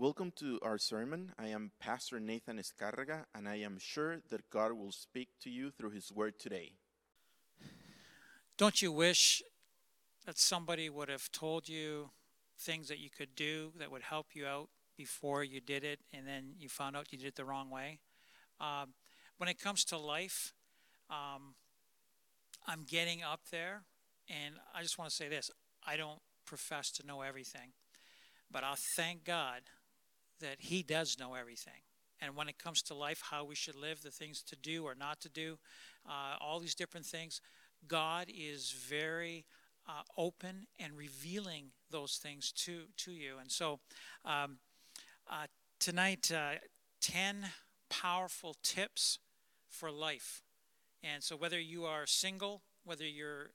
Welcome to our sermon. I am Pastor Nathan Escarraga, and I am sure that God will speak to you through His Word today. Don't you wish that somebody would have told you things that you could do that would help you out before you did it and then you found out you did it the wrong way? Um, when it comes to life, um, I'm getting up there, and I just want to say this I don't profess to know everything, but I'll thank God that He does know everything. And when it comes to life, how we should live, the things to do or not to do, uh, all these different things, God is very uh, open and revealing those things to, to you. And so um, uh, tonight, uh, 10 powerful tips for life. And so whether you are single, whether you're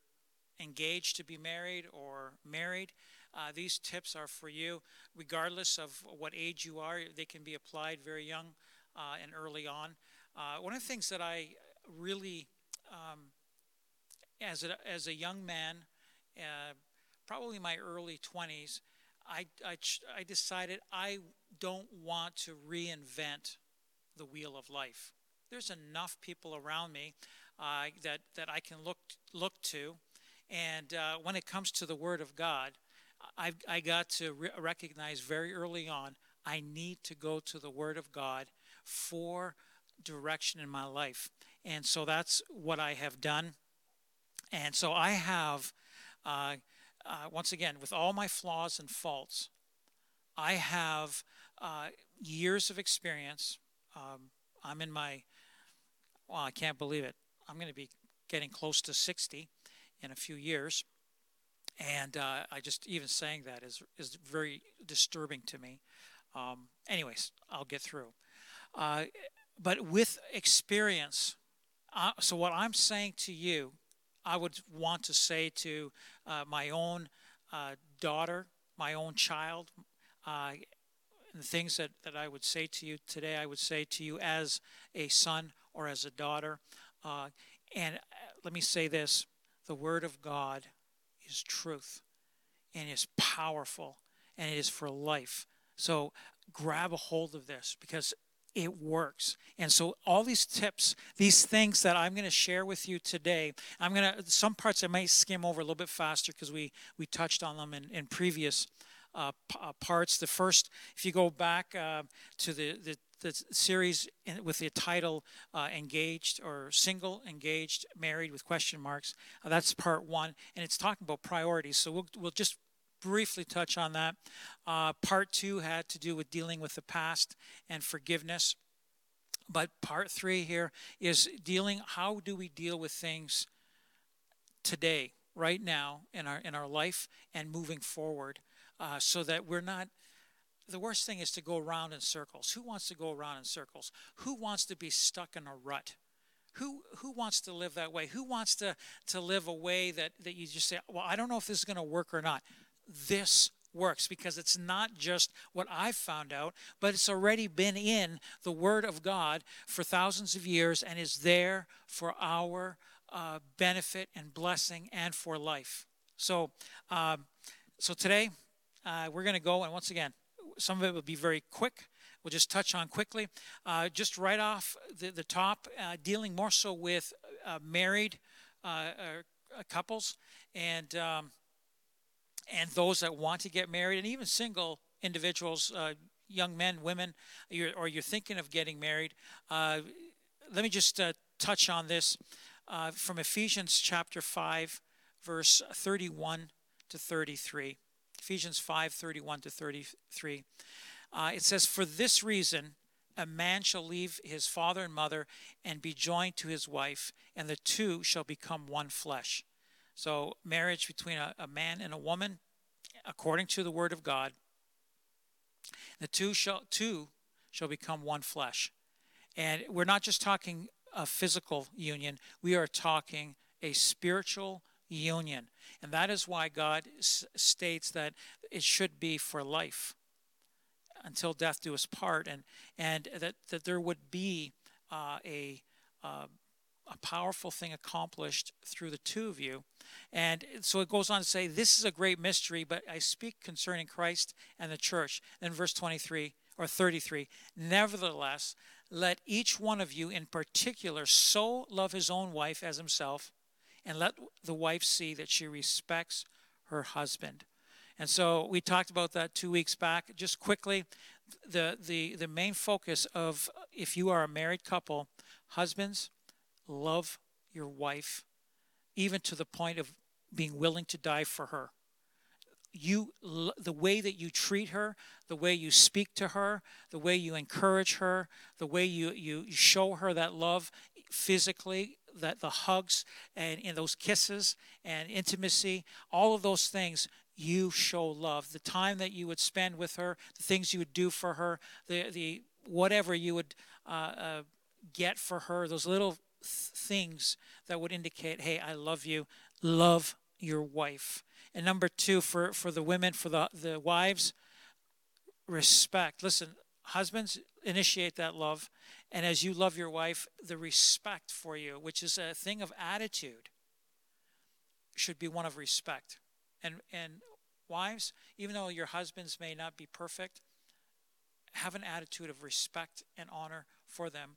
engaged to be married or married, uh, these tips are for you, regardless of what age you are. They can be applied very young uh, and early on. Uh, one of the things that I really, um, as a as a young man, uh, probably my early 20s, I, I I decided I don't want to reinvent the wheel of life. There's enough people around me uh, that that I can look look to, and uh, when it comes to the Word of God, I, I got to re- recognize very early on I need to go to the Word of God for direction in my life. And so that's what I have done. And so I have, uh, uh, once again, with all my flaws and faults, I have uh, years of experience. Um, I'm in my, well, I can't believe it. I'm going to be getting close to 60 in a few years. And uh, I just even saying that is is very disturbing to me. Um, anyways, I'll get through. Uh, but with experience, uh, so what I'm saying to you, I would want to say to uh, my own uh, daughter, my own child, uh, the things that, that I would say to you today, I would say to you as a son or as a daughter. and let me say this the Word of God is truth and is powerful and it is for life. So grab a hold of this because it works. And so all these tips, these things that I'm going to share with you today, I'm going to some parts I might skim over a little bit faster because we we touched on them in, in previous uh, p- uh, parts. The first, if you go back uh, to the, the the series with the title uh, engaged or single engaged married with question marks uh, that's part one and it's talking about priorities so we'll, we'll just briefly touch on that. Uh, part two had to do with dealing with the past and forgiveness but part three here is dealing how do we deal with things today right now in our in our life and moving forward uh, so that we're not the worst thing is to go around in circles. Who wants to go around in circles? Who wants to be stuck in a rut? Who, who wants to live that way? Who wants to, to live a way that, that you just say, well, I don't know if this is going to work or not? This works because it's not just what I've found out, but it's already been in the Word of God for thousands of years and is there for our uh, benefit and blessing and for life. So, um, so today uh, we're going to go, and once again, some of it will be very quick. We'll just touch on quickly. Uh, just right off the, the top, uh, dealing more so with uh, married uh, uh, couples and um, and those that want to get married, and even single individuals, young men, women, you're, or you're thinking of getting married. let me just touch on this from Ephesians chapter 5, verse 31 to 33. Ephesians 5 31 to 33. Uh, it says, For this reason, a man shall leave his father and mother and be joined to his wife, and the two shall become one flesh. So, marriage between a, a man and a woman, according to the word of God, the two shall, two shall become one flesh. And we're not just talking a physical union, we are talking a spiritual union. And that is why God s- states that it should be for life until death do us part, and, and that, that there would be uh, a, uh, a powerful thing accomplished through the two of you. And so it goes on to say, This is a great mystery, but I speak concerning Christ and the church. Then verse 23 or 33 Nevertheless, let each one of you in particular so love his own wife as himself, and let the wife see that she respects her husband. And so we talked about that two weeks back. Just quickly, the, the, the main focus of if you are a married couple, husbands, love your wife, even to the point of being willing to die for her. You, the way that you treat her, the way you speak to her, the way you encourage her, the way you, you show her that love physically, that the hugs and, and those kisses and intimacy, all of those things you show love. The time that you would spend with her, the things you would do for her, the, the whatever you would uh, uh, get for her, those little th- things that would indicate, hey, I love you. Love your wife. And number two, for, for the women, for the, the wives, respect. Listen, husbands, initiate that love. And as you love your wife, the respect for you, which is a thing of attitude, should be one of respect. And, and wives, even though your husbands may not be perfect, have an attitude of respect and honor for them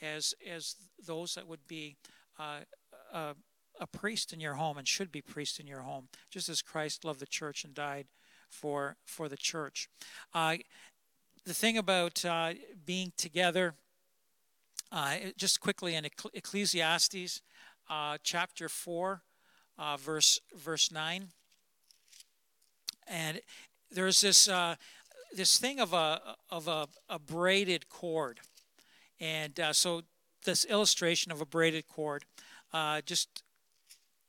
as, as those that would be uh, uh, a priest in your home and should be priest in your home, just as Christ loved the church and died for for the church. Uh, the thing about uh, being together, uh, just quickly in Ecclesiastes uh, chapter four, uh, verse verse nine. And there's this uh, this thing of a of a, a braided cord, and uh, so this illustration of a braided cord, just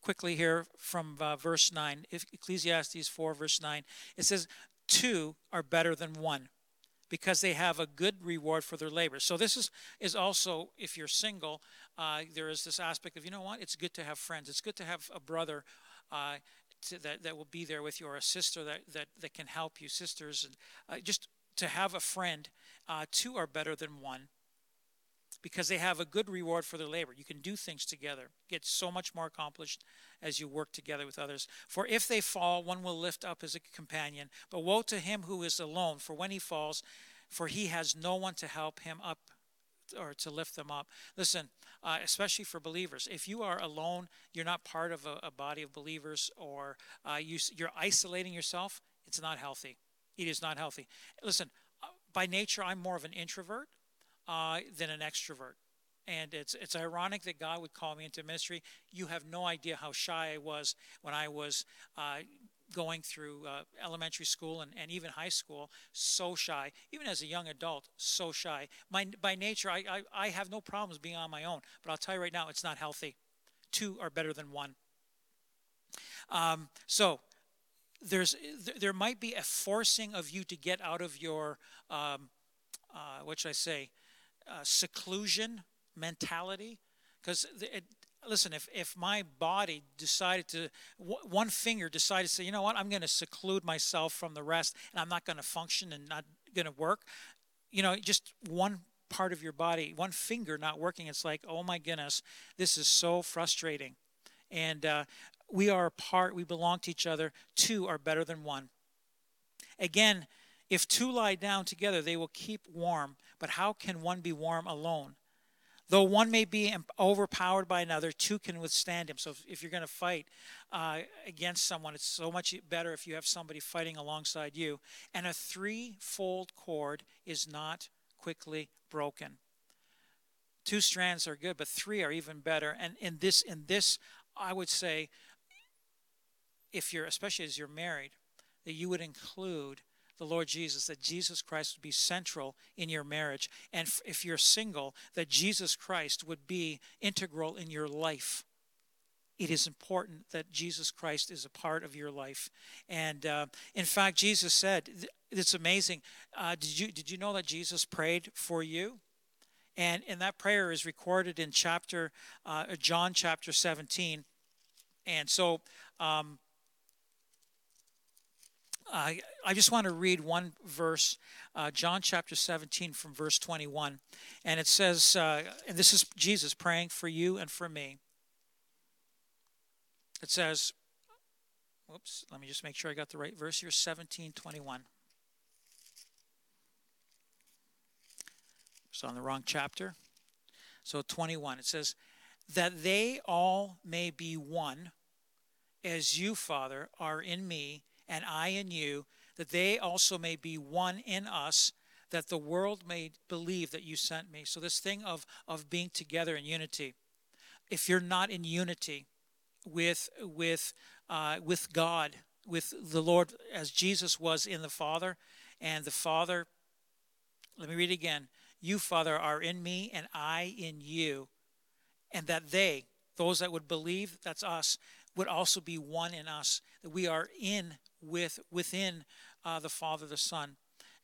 quickly here from verse nine, Ecclesiastes four verse nine, it says, two are better than one." Because they have a good reward for their labor. So this is is also if you're single, uh, there is this aspect of you know what? It's good to have friends. It's good to have a brother uh, to, that, that will be there with you or a sister that, that, that can help you, sisters. And uh, just to have a friend, uh, two are better than one because they have a good reward for their labor. You can do things together, get so much more accomplished as you work together with others. For if they fall, one will lift up a companion. But woe to him who is alone, for when he falls, for he has no one to help him up or to lift them up. Listen, uh, especially for believers, if you are alone, you're not part of a, a body of believers, or uh, you, you're isolating yourself, it's not healthy. It is not healthy. Listen, uh, by nature, I'm more of an introvert uh, than an extrovert. And it's it's ironic that God would call me into ministry. You have no idea how shy I was when I was uh, going through uh, elementary school and, and even high school so shy even as a young adult so shy my, by nature I, I, I have no problems being on my own but i'll tell you right now it's not healthy two are better than one um, so there's there might be a forcing of you to get out of your um, uh, what should i say uh, seclusion mentality because listen, if, if my body decided to, one finger decided to say, you know what, I'm going to seclude myself from the rest and I'm not going to function and not going to work, you know, just one part of your body, one finger not working, it's like, oh my goodness, this is so frustrating. And uh, we are a part, we belong to each other. Two are better than one. Again, if two lie down together, they will keep warm. But how can one be warm alone? Though one may be overpowered by another, two can withstand him. So if, you're going to fight uh, against someone, it's so much better if you have somebody fighting alongside you. And a threefold cord is not quickly broken. Two strands are good, but three are even better. And in this, in this, I would say, if you're, especially as you're married, that you would include the Lord Jesus, that Jesus Christ would be central in your marriage. And if you're single, that Jesus Christ would be integral in your life. It is important that Jesus Christ is a part of your life. And uh, in fact, Jesus said, it's amazing. Uh, did, you, did you know that Jesus prayed for you? And, and that prayer is recorded in chapter uh, John chapter 17. And so um, I I just want to read one verse, uh, John chapter 17 from verse 21. And it says, uh, and this is Jesus praying for you and for me. It says, whoops, let me just make sure I got the right verse here 17 21. It's on the wrong chapter. So 21, it says, that they all may be one, as you, Father, are in me, and I in you, that they also may be one in us, that the world may believe that you sent me. So, this thing of, of being together in unity. If you're not in unity with, with, uh, with God, with the Lord, as Jesus was in the Father, and the Father, let me read again. You, Father, are in me, and I in you. And that they, those that would believe, that's us, would also be one in us. That we are in with within uh, the Father, the Son,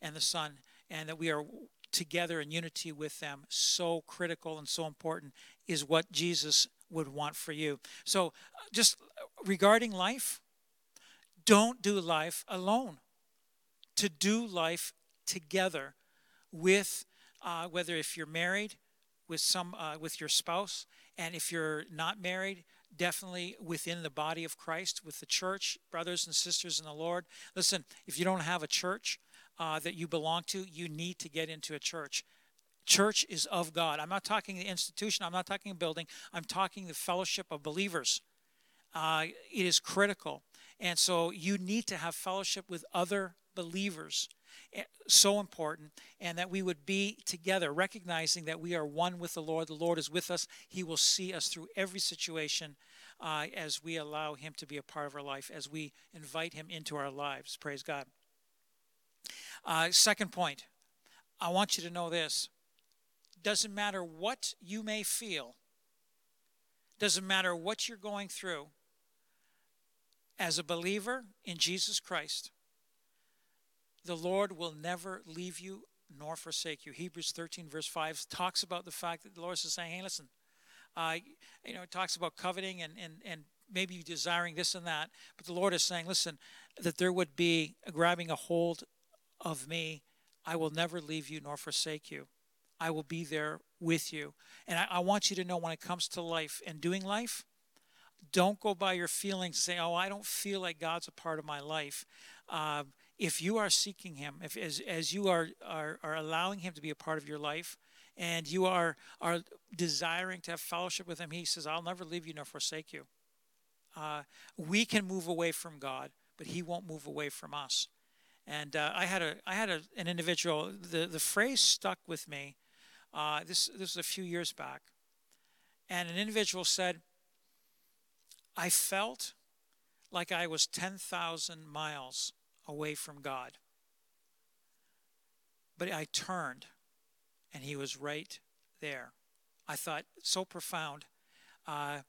and the Son, and that we are together in unity with them. So critical and so important is what Jesus would want for you. So, uh, just regarding life, don't do life alone. To do life together with, uh, whether if you're married, with some uh, with your spouse, and if you're not married, definitely within the body of Christ, with the church, brothers and sisters in the Lord. Listen, if you don't have a church uh, that you belong to, you need to get into a church. Church is of God. I'm not talking the institution, I'm not talking building, I'm talking the fellowship of believers. Uh, it is critical. And so you need to have fellowship with other believers. Eh, so important. And that we would be together, recognizing that we are one with the Lord. The Lord is with us. He will see us through every situation uh, as we allow Him to be a part of our life, as we invite Him into our lives. Praise God. Uh, second point, I want you to know this. Doesn't matter what you may feel, doesn't matter what you're going through, as a believer in Jesus Christ, the Lord will never leave you nor forsake you. Hebrews 13, verse 5 talks about the fact that the Lord is saying, hey, listen, uh, you know, it talks about coveting and, and, and maybe desiring this and that. But the Lord is saying, listen, that there would be a grabbing a hold of me. I will never leave you nor forsake you. I will be there with you. And I, I want you to know when it comes to life and doing life, don't go by your feelings say, oh, I don't feel like God's a part of my life. Uh, if you are seeking Him, if as, as you are, are, are allowing Him to be a part of your life, and you are, are desiring to have fellowship with Him, He says, I'll never leave you nor forsake you. Uh, we can move away from God, but He won't move away from us. And uh, I had a I had a, an individual. The the phrase stuck with me. Uh, this this was a few years back, and an individual said, "I felt like I was ten thousand miles away from God, but I turned, and He was right there." I thought so profound, uh,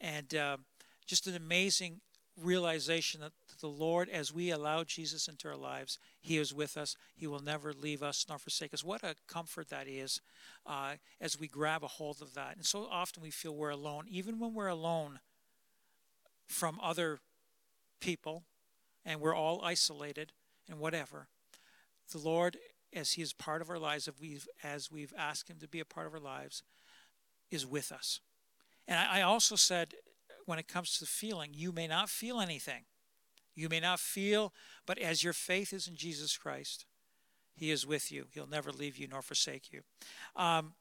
and uh, just an amazing realization that the Lord, as we allow Jesus into our lives, He is with us. He will never leave us nor forsake us. What a comfort that is uh, as we grab a hold of that. And so often we feel we're alone, even when we're alone from other people and we're all isolated and whatever. The Lord, as He is part of our lives, we've, as we've asked Him to be a part of our lives, is with us. And I, I also said when it comes to feeling. You may not feel anything. You may not feel, but as your faith is in Jesus Christ, He is with you. He'll never leave you nor forsake you. Um,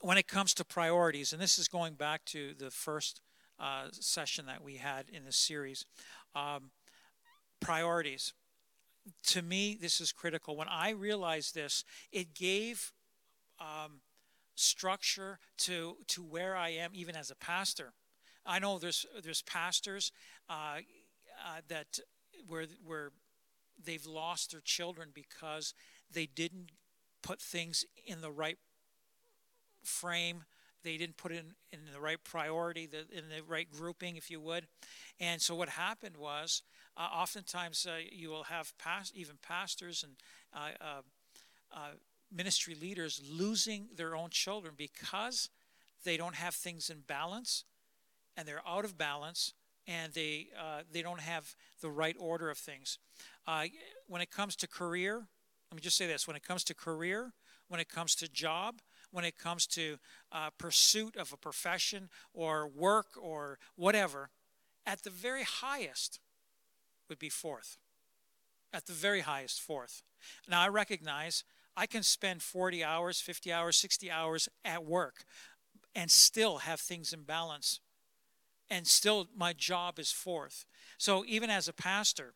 when it comes to priorities, and this is going back to the first uh, session that we had in this series, um, priorities. To me, this is critical. When I realized this, it gave um, structure to to where I am, even as a pastor. I know there's there's pastors uh, uh, that where where they've lost their children because they didn't put things in the right frame. They didn't put in, in the right priority, the, in the right grouping, if you would. And so what happened was, uh, oftentimes uh, you will have past, even pastors and uh, uh, uh, ministry leaders losing their own children because they don't have things in balance and they're out of balance and they they don't have the right order of things. When it comes to career, let me just say this: when it comes to career, when it comes to job, when it comes to uh, pursuit of a profession or work or whatever, at the very highest would be fourth. At the very highest, fourth. Now I recognize I can spend 40 hours, 50 hours, 60 hours at work and still have things in balance. And still, my job is fourth. So, even as a pastor,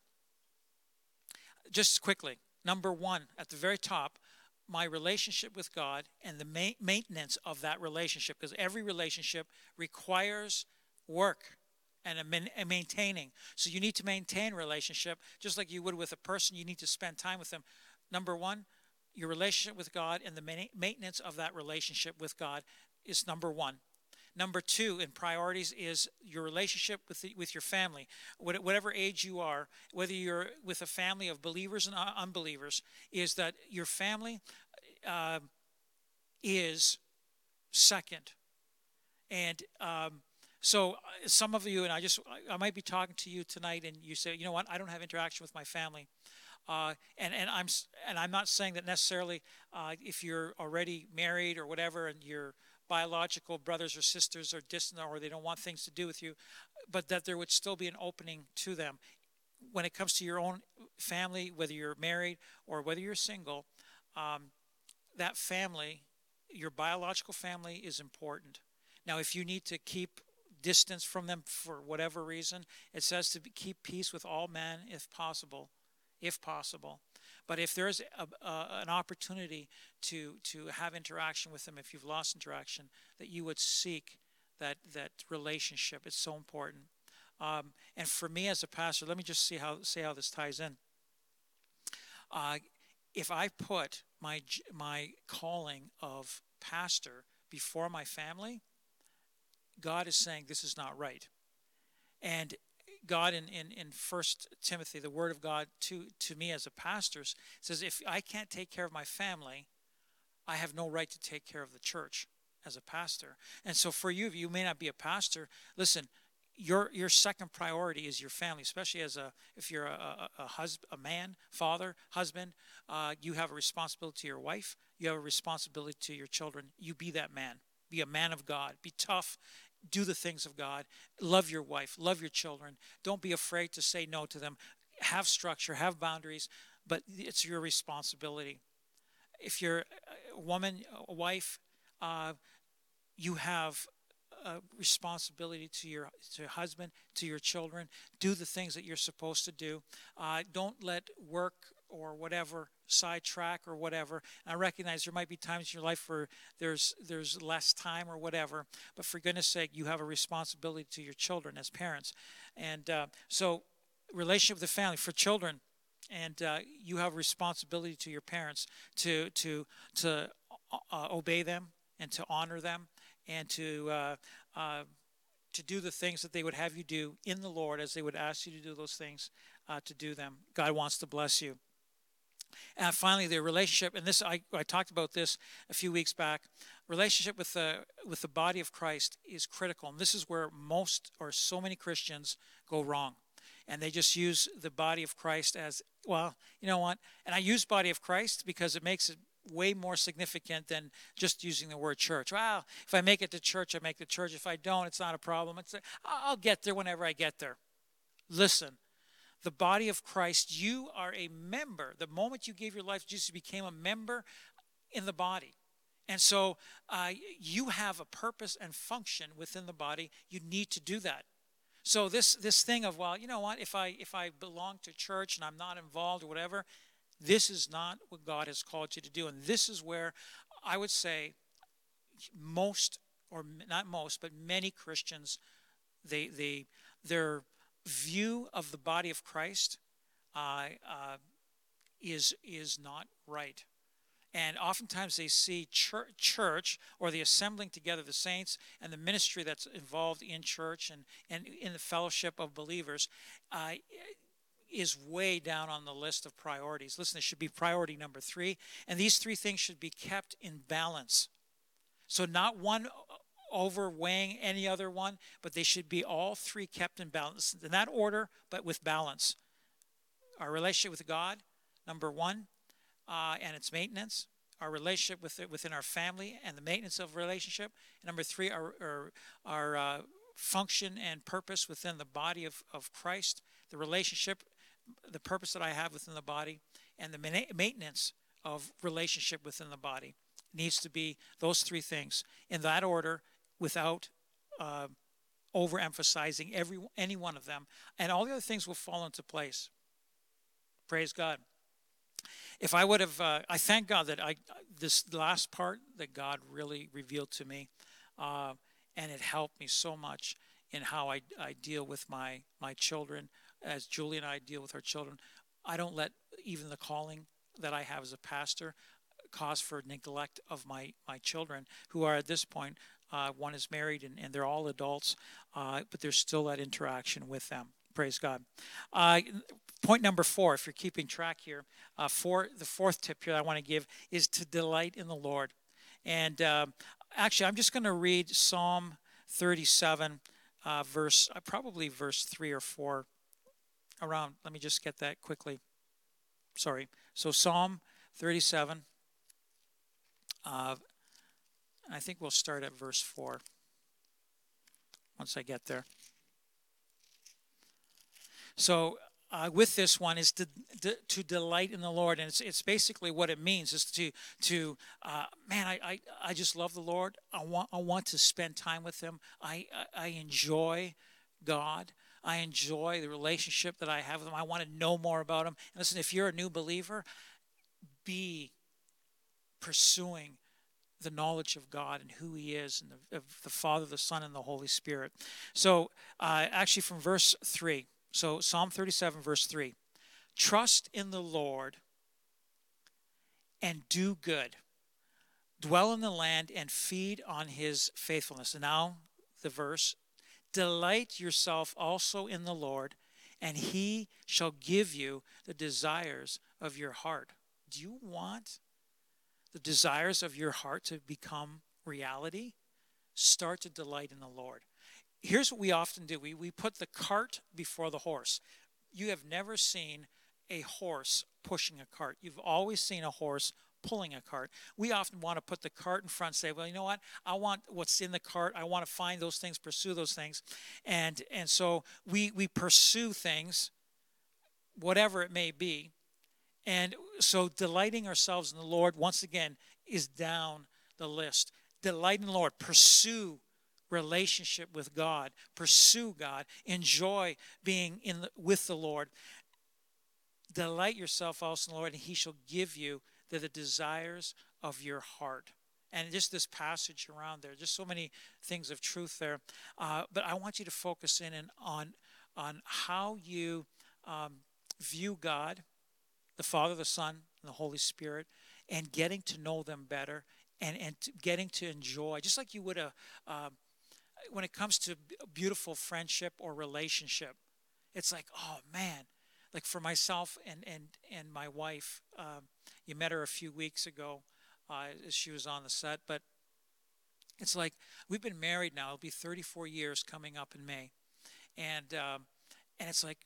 just quickly, number one, at the very top, my relationship with God and the ma- maintenance of that relationship, because every relationship requires work and man- maintaining. So, you need to maintain relationship just like you would with a person. You need to spend time with them. Number one, your relationship with God and the maintenance of that relationship with God is number one. Number two in priorities is your relationship with the, with your family, whatever age you are, whether you're with a family of believers and unbelievers, is that your family uh, is second. And um, so uh, some of you, and I just I might be talking to you tonight, and you say, you know what, I don't have interaction with my family. Uh, and and I'm and I'm not saying that necessarily uh, if you're already married or whatever, and your biological brothers or sisters are distant or they don't want things to do with you, but that there would still be an opening to them. When it comes to your own family, whether you're married or whether you're single, um, that family, your biological family, is important. Now, if you need to keep distance from them for whatever reason, it says to keep peace with all men if possible if possible. But if there's a, a, an opportunity to, to have interaction with them, if you've lost interaction, that you would seek that, that relationship. It's so important. Um, and for me as a pastor, let me just see how, say how this ties in. Uh, if I put my, my calling of pastor before my family, God is saying this is not right. And God in, in, in 1 Timothy, the word of God to, to me as a pastor, says, if I can't take care of my family, I have no right to take care of the church as a pastor. And so for you, you may not be a pastor, listen, your your second priority is your family, especially as a if you're a a, a, husband, a man, father, husband. Uh, you have a responsibility to your wife. You have a responsibility to your children. You be that man. Be a man of God. Be tough do the things of God. Love your wife, love your children. Don't be afraid to say no to them. Have structure, have boundaries, but it's your responsibility. If you're a woman, a wife, uh, you have a responsibility to your to your husband, to your children. Do the things that you're supposed to do. Uh, don't let work or whatever sidetrack or whatever. And I recognize there might be times in your life where there's there's less time or whatever, but for goodness sake, you have a responsibility to your children as parents, and uh, so relationship with the family for children, and uh, you have a responsibility to your parents to to to uh, obey them and to honor them and to uh, uh, to do the things that they would have you do in the Lord as they would ask you to do those things uh, to do them. God wants to bless you. And finally, the relationship, and this I, I talked about this a few weeks back. Relationship with the with the body of Christ is critical, and this is where most or so many Christians go wrong, and they just use the body of Christ as well. You know what? And I use body of Christ because it makes it way more significant than just using the word church. Well, if I make it to church, I make the church. If I don't, it's not a problem. It's a, I'll get there whenever I get there. Listen, the body of Christ, you are a member. The moment you gave your life to Jesus, you became a member in the body. And so uh, you have a purpose and function within the body. You need to do that. So this this thing of well, you know what? If I if I belong to church and I'm not involved or whatever, this is not what God has called you to do. And this is where I would say most or not most, but many Christians they they they're view of the body of Christ uh, uh, is is not right. And oftentimes they see church, church, or the assembling together of the saints and the ministry that's involved in church and, and in the fellowship of believers uh, is way down on the list of priorities. Listen, it should be priority number three. And these three things should be kept in balance. So not one overweighing any other one, but they should be all three kept in balance. In that order, but with balance. Our relationship with God, number one, uh, and its maintenance. Our relationship with within our family and the maintenance of relationship. And number three, our our, our uh, function and purpose within the body of, of Christ, the relationship, the purpose that I have within the body, and the maintenance of relationship within the body needs to be those three things in that order without uh, overemphasizing every any one of them and all the other things will fall into place. Praise god. If i would have uh, i thank god that i this last part that god really revealed to me uh, and it helped me so much in how I, I deal with my my children. As julie and i deal with our children i don't let even the calling that i have as a pastor cause for neglect of my my children who are at this point uh, one is married and, and they're all adults uh, but there's still that interaction with them. Praise god. Uh, point number four if you're keeping track here uh, for the fourth tip here i want to give is to delight in the lord. And um, actually i'm just going to read psalm 37 uh, verse uh, probably verse 3 or 4 around. Let me just get that quickly. Sorry. So psalm 37 uh, I think we'll start at verse 4 once I get there. So, uh, with this one is to, to, delight in the Lord, and it's, it's basically what it means is to to uh, man, I, I I just love the Lord. I want I want to spend time with Him. I I, I enjoy God. I enjoy the relationship that I have with Him. I want to know more about Him. And listen, if you're a new believer, be pursuing the knowledge of God and who He is, and the, of the Father, the Son, and the Holy Spirit. So, uh, actually, from verse 3, so Psalm 37, verse 3 Trust in the Lord and do good, dwell in the land and feed on His faithfulness. And now, the verse Delight yourself also in the Lord, and He shall give you the desires of your heart. Do you want the desires of your heart to become reality, start to delight in the Lord. Here's what we often do we, we put the cart before the horse. You have never seen a horse pushing a cart, you've always seen a horse pulling a cart. We often want to put the cart in front, say, well, you know what? I want what's in the cart. I want to find those things, pursue those things. And and so we we pursue things, whatever it may be, and so delighting ourselves in the Lord, once again, is down the list. Delight in the Lord. Pursue relationship with God. Pursue God. Enjoy being in the, with the Lord. Delight yourself also in the Lord, and He shall give you the, the desires of your heart. And just this passage around there, just so many things of truth there. Uh, but I want you to focus in on on how you um, view God the Father, the Son, and the Holy Spirit, and getting to know them better and, and getting to enjoy, just like you would a, when it comes to beautiful friendship or relationship, it's like, oh man, like for myself and, and, and my wife, um, you met her a few weeks ago uh, as she was on the set, but it's like we've been married now, it'll be 34 years coming up in May. And, um, and it's like,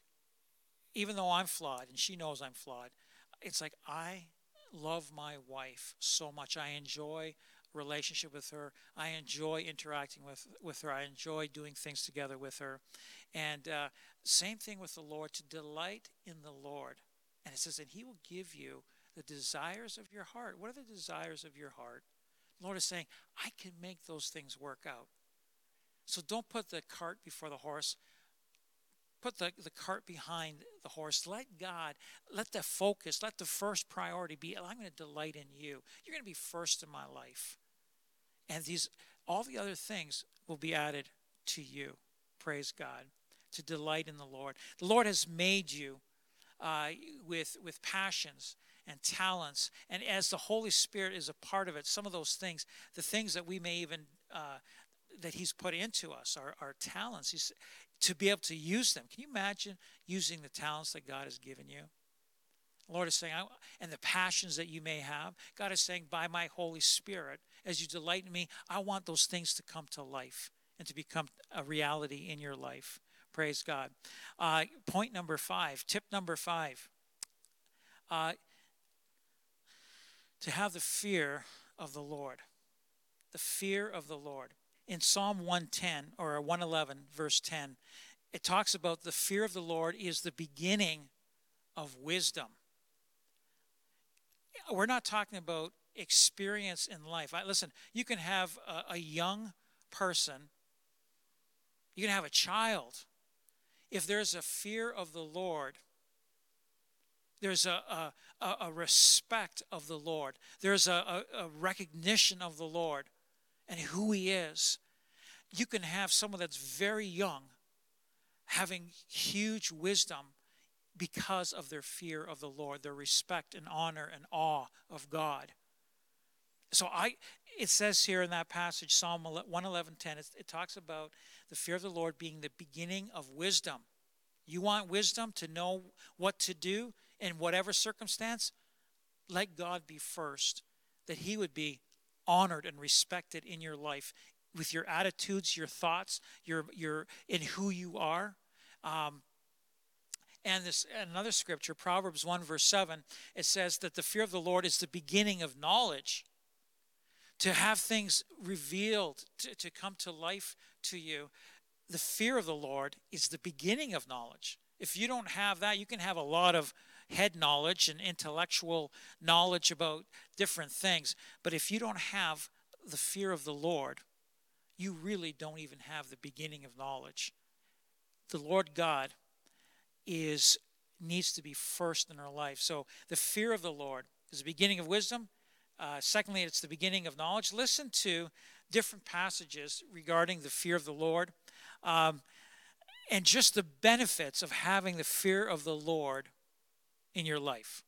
even though I'm flawed and she knows I'm flawed, it's like I love my wife so much. I enjoy relationship with her. I enjoy interacting with with her. I enjoy doing things together with her. And uh, same thing with the Lord to delight in the Lord. And it says, and He will give you the desires of your heart. What are the desires of your heart? The Lord is saying, I can make those things work out. So don't put the cart before the horse put the, the cart behind the horse. Let God, let the focus, let the first priority be I'm going to delight in you. You're going to be first in my life. And these all the other things will be added to you. Praise God. To delight in the Lord. The Lord has made you uh, with, with passions and talents. And as the Holy Spirit is a part of it, some of those things, the things that we may even uh, that He's put into us, our, our talents. He's, to be able to use them. Can you imagine using the talents that God has given you? Lord is saying, and the passions that you may have, God is saying, by my Holy Spirit, as you delight in me, I want those things to come to life and to become a reality in your life. Praise God. Uh, point number five, tip number five. Uh, to have the fear of the Lord. The fear of the Lord. In Psalm 110 or 111, verse 10, it talks about the fear of the Lord is the beginning of wisdom. We're not talking about experience in life. I, listen, you can have a, a young person, you can have a child. If there's a fear of the Lord, there's a, a, a respect of the Lord, there's a, a, recognition of the Lord and who He is. You can have someone that's very young having huge wisdom because of their fear of the Lord, their respect and honor and awe of God. So I it says here in that passage Psalm 111:10 it, it talks about the fear of the Lord being the beginning of wisdom. You want wisdom to know what to do in whatever circumstance? Let God be first, that he would be honored and respected in your life with your attitudes, your thoughts, your your in who you are. Um, and this another scripture, Proverbs 1, verse 7, it says that the fear of the Lord is the beginning of knowledge. To have things revealed, to, to come to life to you. The fear of the Lord is the beginning of knowledge. If you don't have that, you can have a lot of head knowledge and intellectual knowledge about different things. But if you don't have the fear of the Lord, you really don't even have the beginning of knowledge. The Lord God is needs to be first in our life. So the fear of the Lord is the beginning of wisdom. Uh, secondly, it's the beginning of knowledge. Listen to different passages regarding the fear of the Lord um, and just the benefits of having the fear of the Lord in your life.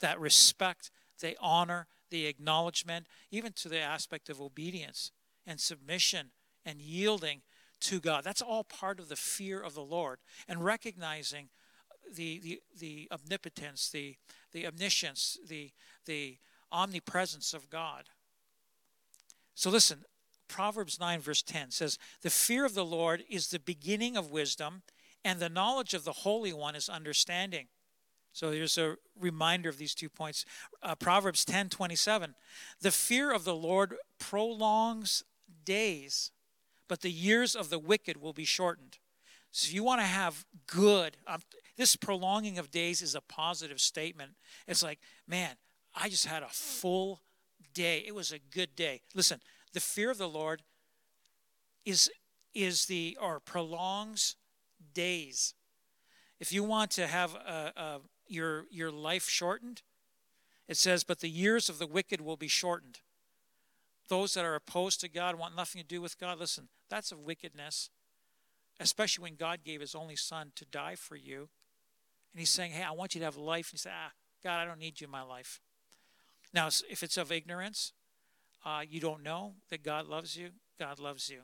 That respect, the honor, the acknowledgement, even to the aspect of obedience and submission and yielding to God. That's all part of the fear of the Lord and recognizing the, the, the omnipotence, the, the omniscience, the, the omnipresence of God. So listen, Proverbs 9, verse 10 says, The fear of the Lord is the beginning of wisdom, and the knowledge of the Holy One is understanding. So here's a reminder of these two points. Uh, Proverbs 10, 27. The fear of the Lord prolongs days, but the years of the wicked will be shortened. So if you want to have good, um, this prolonging of days is a positive statement. It's like, man, I just had a full day. It was a good day. Listen, the fear of the Lord is is the or prolongs days. If you want to have a, a, your your life shortened, it says, "But the years of the wicked will be shortened." Those that are opposed to God want nothing to do with God. Listen, that's a wickedness, especially when God gave His only Son to die for you. And he's saying, Hey, I want you to have life. And you say, Ah, God, I don't need you in my life. Now, if it's of ignorance, uh, you don't know that God loves you, God loves you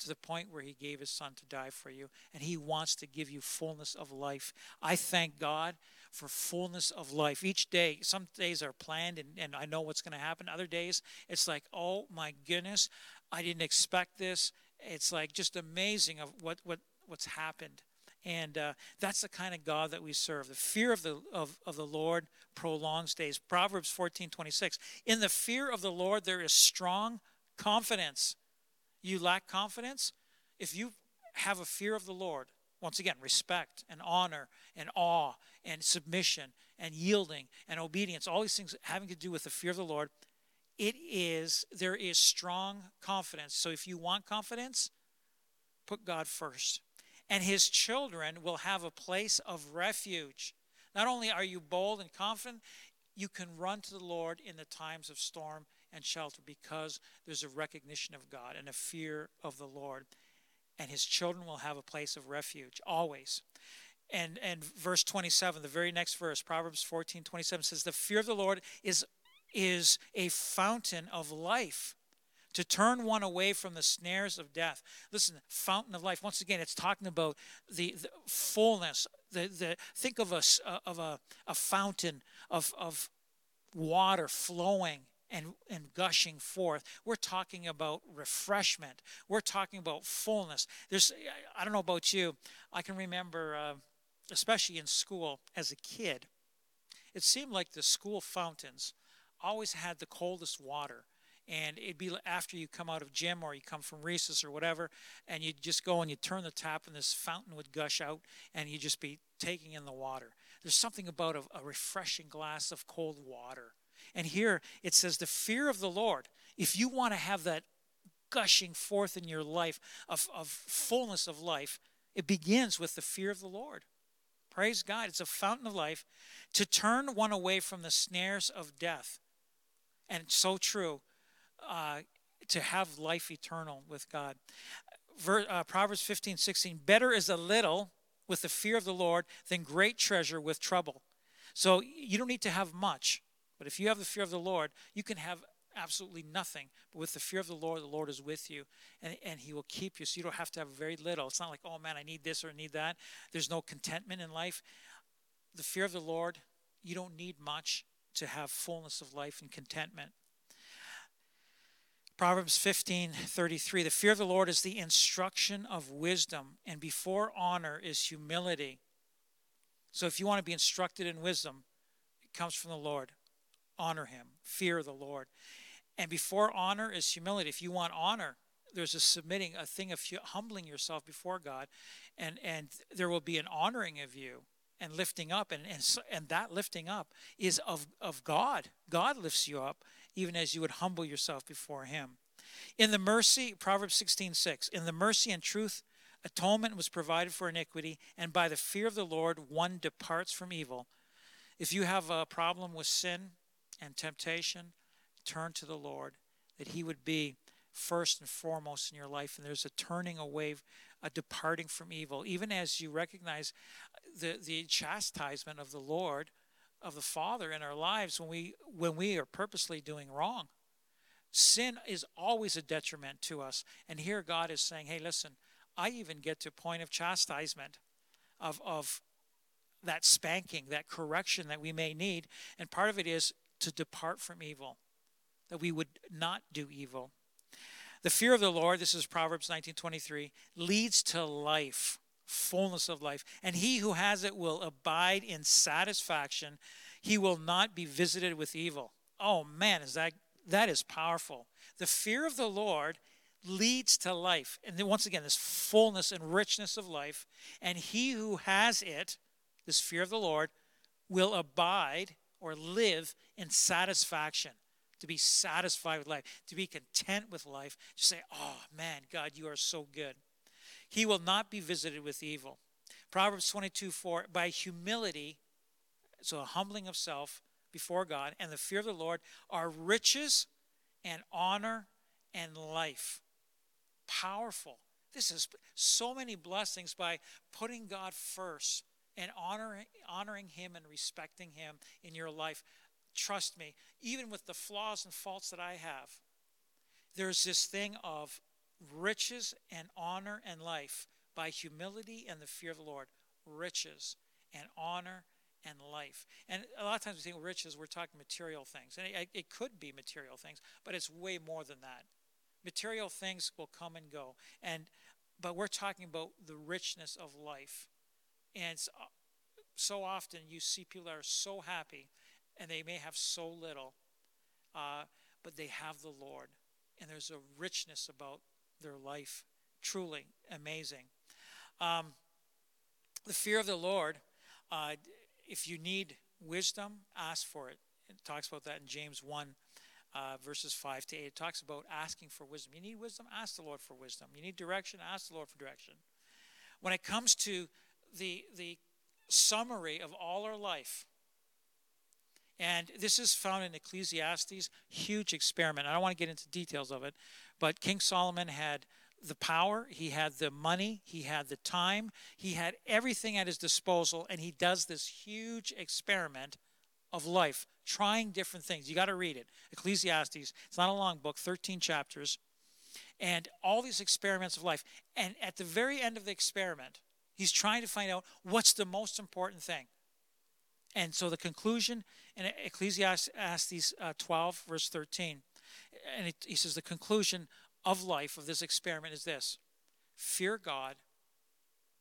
to the point where he gave his son to die for you and he wants to give you fullness of life i thank god for fullness of life each day some days are planned and, and i know what's going to happen other days it's like oh my goodness i didn't expect this it's like just amazing of what, what what's happened and uh, that's the kind of God that we serve. The fear of the, of, of the Lord prolongs days. Proverbs 14 26. In the fear of the Lord, there is strong confidence. You lack confidence? If you have a fear of the Lord, once again, respect and honor and awe and submission and yielding and obedience, all these things having to do with the fear of the Lord, it is, there is strong confidence. So if you want confidence, put God first and his children will have a place of refuge. Not only are you bold and confident, you can run to the Lord in the times of storm and shelter because there's a recognition of God and a fear of the Lord. And his children will have a place of refuge always. And and verse 27, the very next verse, Proverbs 14, 27 says, The fear of the Lord is is a fountain of life to turn one away from the snares of death. Listen, fountain of life. Once again, it's talking about the, the fullness, The, the, think of a, uh, of a, a fountain of, of water flowing and, and gushing forth. We're talking about refreshment. We're talking about fullness. There's, I- don't know about you, I can remember, uh, especially in school as a kid, it seemed like the school fountains always had the coldest water. And it'd be after you come out of gym or you come from recess or whatever, and you'd just go and you turn the tap and this fountain would gush out and you'd just be taking in the water. There's something about a, a refreshing glass of cold water. And here it says, the fear of the Lord. If you want to have that gushing forth in your life of, of fullness of life, it begins with the fear of the Lord. Praise God. It's a fountain of life to turn one away from the snares of death. And it's so true uh, to have life eternal with God. Ver, uh, Proverbs 15, 16 Better is a little with the fear of the Lord than great treasure with trouble. So you don't need to have much, but if you have the fear of the Lord, you can have absolutely nothing. But with the fear of the Lord, the Lord is with you and, and He will keep you. So you don't have to have very little. It's not like, oh man, I need this or I need that. There's no contentment in life. The fear of the Lord, you don't need much to have fullness of life and contentment. Proverbs 15, 33. The fear of the Lord is the instruction of wisdom, and before honor is humility. So if you want to be instructed in wisdom, it comes from the Lord. Honor him, fear the Lord. And before honor is humility. If you want honor, there's a submitting, a thing of humbling yourself before God, and, and there will be an honoring of you and lifting up. And, and, and that lifting up is of, of God. God lifts you up even as you would humble yourself before him. In the mercy, Proverbs 16, 6, in the mercy and truth, atonement was provided for iniquity, and by the fear of the Lord, one departs from evil. If you have a problem with sin and temptation, turn to the Lord, that he would be first and foremost in your life. And there's a turning away, a departing from evil, even as you recognize the, the chastisement of the Lord of the Father in our lives when we when we are purposely doing wrong. Sin is always a detriment to us. And here God is saying, hey, listen, I even get to a point of chastisement, of, of that spanking, that correction that we may need. And part of it is to depart from evil, that we would not do evil. The fear of the Lord, this is Proverbs 19:23, leads to life fullness of life. And he who has it will abide in satisfaction. He will not be visited with evil. Oh man, is that that is powerful. The fear of the Lord leads to life. And then once again, this fullness and richness of life. And he who has it, this fear of the Lord, will abide or live in satisfaction. To be satisfied with life, to be content with life, to say, Oh man, God, you are so good. He will not be visited with evil. Proverbs 22 4 By humility, so a humbling of self before God, and the fear of the Lord are riches and honor and life. Powerful. This is so many blessings by putting God first and honoring, honoring Him and respecting Him in your life. Trust me, even with the flaws and faults that I have, there's this thing of riches and honor and life by humility and the fear of the Lord. Riches and honor and life. And a lot of times we think riches, we're talking material things. And it, it could be material things, but it's way more than that. Material things will come and go. And but we're talking about the richness of life. And so often you see people that are so happy and they may have so little, uh, but they have the Lord. And there's a richness about their life. Truly amazing. Um, the fear of the Lord, uh, if you need wisdom, ask for it. It talks about that in James 1, uh, verses 5 to 8. It talks about asking for wisdom. You need wisdom? Ask the Lord for wisdom. You need direction? Ask the Lord for direction. When it comes to the, the summary of all our life, and this is found in Ecclesiastes, huge experiment. I don't want to get into details of it, but King Solomon had the power, he had the money, he had the time, he had everything at his disposal, and he does this huge experiment of life, trying different things. You got to read it. Ecclesiastes, it's not a long book, 13 chapters, and all these experiments of life. And at the very end of the experiment, He's trying to find out what's the most important thing. And so the conclusion in Ecclesiastes uh, 12, verse 13, and it, he says the conclusion of life, of this experiment, is this fear God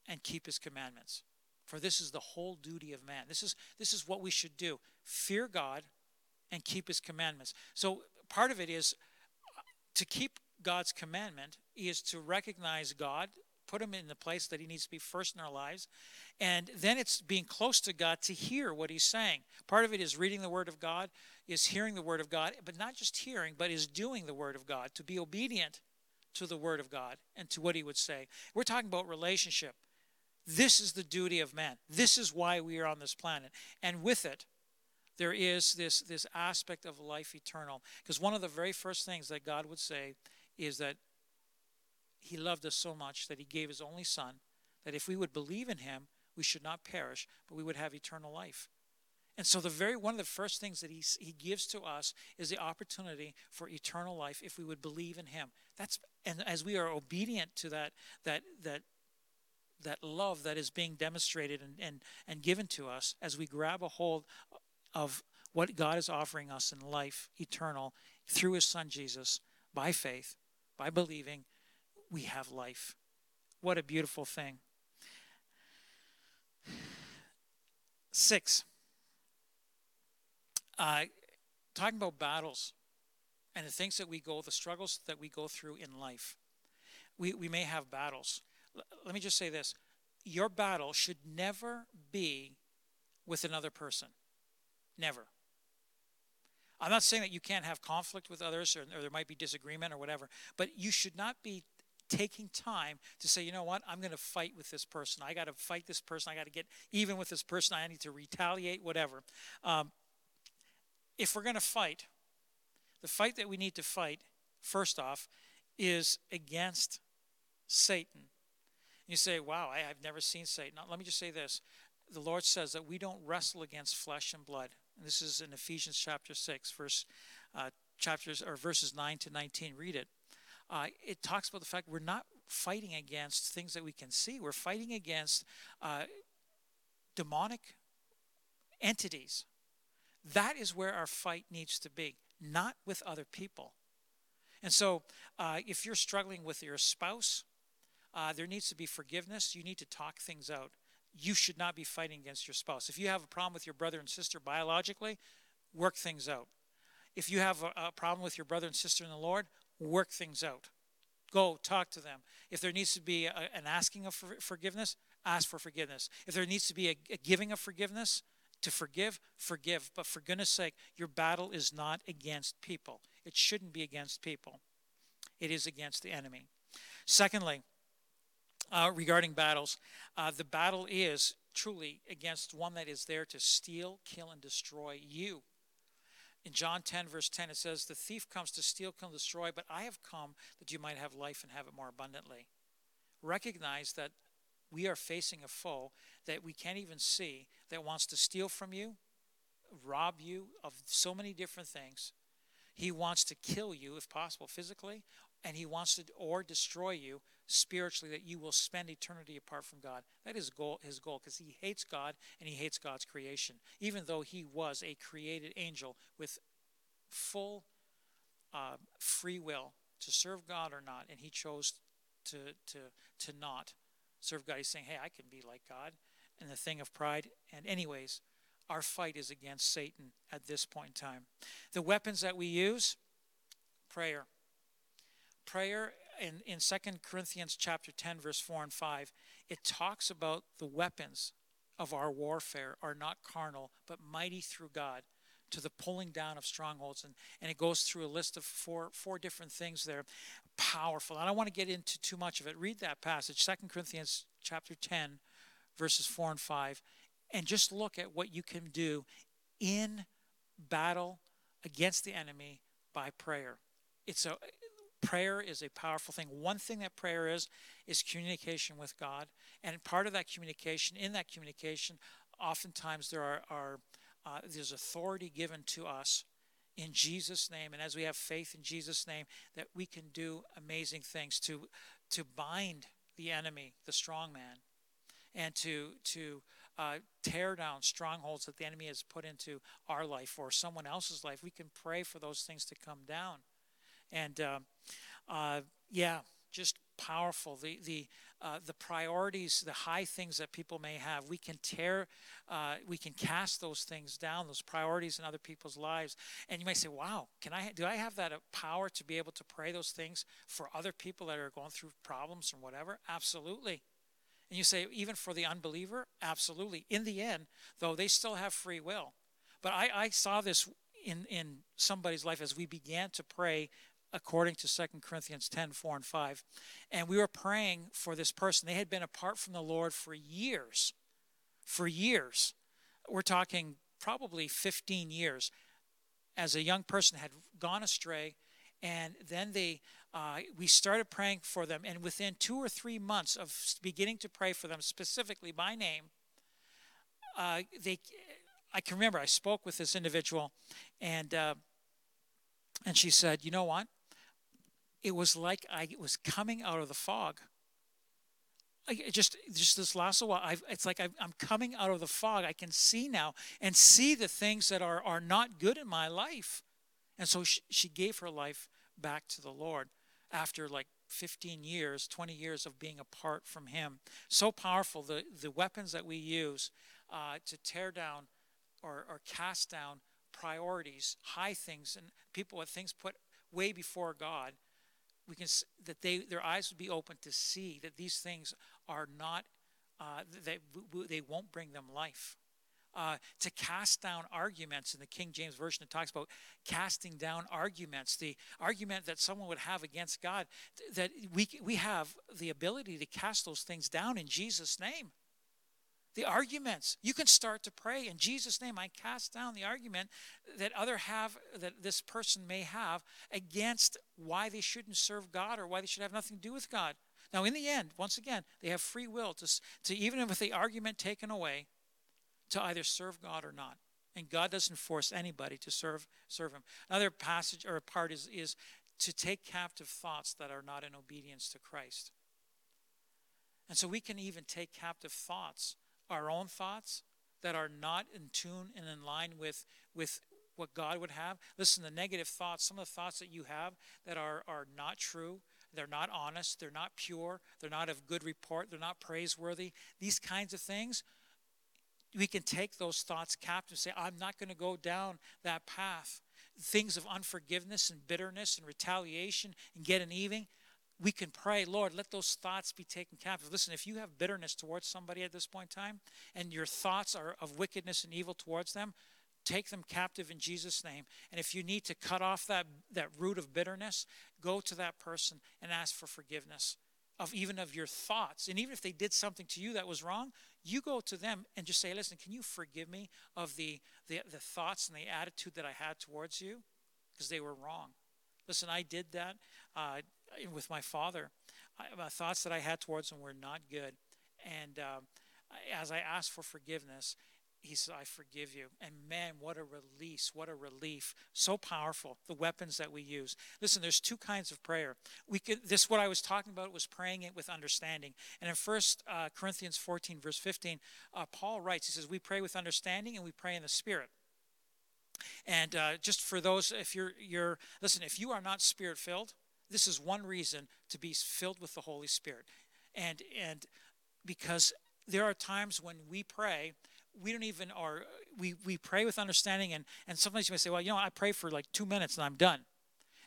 and keep his commandments. For this is the whole duty of man. This is, this is what we should do fear God and keep his commandments. So part of it is uh, to keep God's commandment is to recognize God, put him in the place that he needs to be first in our lives, and then it's being close to God to hear what he's saying. Part of it is reading the word of God, is hearing the word of God, but not just hearing, but is doing the word of God, to be obedient to the word of God and to what he would say. We're talking about relationship. This is the duty of man. This is why we are on this planet. And with it, there is this, this aspect of life eternal. Because one of the very first things that God would say is that He loved us so much that He gave His only Son, that if we would believe in Him, we should not perish, but we would have eternal life. And so the very one of the first things that he, he gives to us is the opportunity for eternal life if we would believe in him. That's and as we are obedient to that that that that love that is being demonstrated and, and, and given to us as we grab a hold of what God is offering us in life eternal through his son Jesus by faith, by believing, we have life. What a beautiful thing. Six, uh, talking about battles and the things that we go, the struggles that we go through in life. We, we may have battles. L- let me just say this your battle should never be with another person. Never. I'm not saying that you can't have conflict with others or, or there might be disagreement or whatever, but you should not be taking time to say, you know what, I'm going to fight with this person. I got to fight this person. I got to get even with this person. I need to retaliate, whatever. Um, if we're going to fight, the fight that we need to fight, first off, is against Satan. You say, wow, I, have never seen Satan. Now, let me just say this. The Lord says that we don't wrestle against flesh and blood. And this is in Ephesians chapter 6, verse uh, chapters or verses 9 to 19. Read it. Uh, it talks about the fact we're not fighting against things that we can see. We're fighting against uh, demonic entities. That is where our fight needs to be, not with other people. And so, uh, if you're struggling with your spouse, uh, there needs to be forgiveness. You need to talk things out. You should not be fighting against your spouse. If you have a problem with your brother and sister biologically, work things out. If you have a, a problem with your brother and sister in the Lord, work things out. Go talk to them. If there needs to be a, an asking of for, forgiveness, ask for forgiveness. If there needs to be a, a giving of forgiveness, to forgive, forgive. But for goodness sake, your battle is not against people. It shouldn't be against people, it is against the enemy. Secondly, uh, regarding battles, uh, the battle is truly against one that is there to steal, kill, and destroy you. In John 10, verse 10, it says, The thief comes to steal, kill, and destroy, but I have come that you might have life and have it more abundantly. Recognize that we are facing a foe that we can't even see that wants to steal from you, rob you of so many different things. He wants to kill you, if possible, physically, and he wants to or destroy you spiritually that you will spend eternity apart from God. That is goal, his goal because he hates God and he hates God's creation, even though he was a created angel with full uh, free will to serve God or not, and he chose to to to not serve God. He's saying, "Hey, I can be like God," and the thing of pride. And anyways, our fight is against Satan at this point in time. The weapons that we use, prayer. Prayer in, in 2 Corinthians chapter 10, verse 4 and 5, it talks about the weapons of our warfare are not carnal, but mighty through God to the pulling down of strongholds. And, and it goes through a list of four, four different things there. Powerful. I don't want to get into too much of it. Read that passage, 2 Corinthians chapter 10, verses 4 and 5, and just look at what you can do in battle against the enemy by prayer. It's a prayer is a powerful thing. One thing that prayer is is communication with God, and part of that communication, in that communication, oftentimes there are, are uh, there's authority given to us in Jesus' name, and as we have faith in Jesus' name, that we can do amazing things to to bind the enemy, the strong man, and to to uh, tear down strongholds that the enemy has put into our life or someone else's life. We can pray for those things to come down, and uh, uh, yeah, just powerful. The the uh, the priorities, the high things that people may have, we can tear, uh, we can cast those things down, those priorities in other people's lives. And you may say, "Wow, can I? Do I have that uh, power to be able to pray those things for other people that are going through problems and whatever?" Absolutely. And you say, even for the unbeliever, absolutely. In the end, though, they still have free will. But I, I saw this in in somebody's life as we began to pray according to 2 Corinthians 10 4 and 5. And we were praying for this person. They had been apart from the Lord for years. For years. We're talking probably 15 years. As a young person had gone astray, and then they uh, we started praying for them and within two or three months of beginning to pray for them specifically by name uh, they i can remember i spoke with this individual and uh, and she said you know what it was like I was coming out of the fog. I, just, just this last while, I've, it's like i am coming out of the fog. I can see now and see the things that are, are not good in my life. And so she, she gave her life back to the Lord after like 15 years, 20 years of being apart from Him. So powerful, the, the weapons that we use uh, to tear down or, or cast down priorities, high things, and people with things put way before God we can that they their eyes would be open to see that these things are not uh, they they won't bring them life. Uh, to cast down arguments in the King James version, it talks about casting down arguments. The argument that someone would have against God, that we we have the ability to cast those things down in Jesus' name the arguments. You can start to pray. In jesus name i cast down the argument that other have that this person may have against why they shouldn't serve god or why they should have nothing to do with god. Now in the end once again they have free will to, to even with the argument taken away to either serve god or not. And god doesn't force anybody to serve serve him. Another passage or part is is to take captive thoughts that are not in obedience to christ. And so we can even take captive thoughts our own thoughts that are not in tune and in line with, with what God would have. Listen, the negative thoughts, some of the thoughts that you have that are, are not true, they're not honest, they're not pure, they're not of good report, they're not praiseworthy, these kinds of things, we can take those thoughts captive and say, I'm not going to go down that path. Things of unforgiveness and bitterness and retaliation and getting even, we can pray, Lord, let those thoughts be taken captive. Listen, if you have bitterness towards somebody at this point in time and your thoughts are of wickedness and evil towards them, take them captive in Jesus' name. And if you need to cut off that, that root of bitterness, go to that person and ask for forgiveness of even of your thoughts. And even if they did something to you that was wrong, you go to them and just say, listen, can you forgive me of the, the, the thoughts and the attitude that I had towards you? Because they were wrong. Listen, I did that. Uh, with my father, I, thoughts that I had towards him were not good. And um, as I asked for forgiveness, he said, I forgive you. And man, what a release, what a relief. So powerful, the weapons that we use. Listen, there's two kinds of prayer. We could this what I was talking about was praying it with understanding. And in First uh, Corinthians 14, verse 15, uh, Paul writes, he says, We pray with understanding and we pray in the spirit. And uh, just for those, if you're you're listen, if you are not spirit filled, this is one reason to be filled with the Holy Spirit. And and because there are times when we pray, we don't even or we, we pray with understanding and, and sometimes you may say, Well, you know, I pray for like two minutes and I'm done.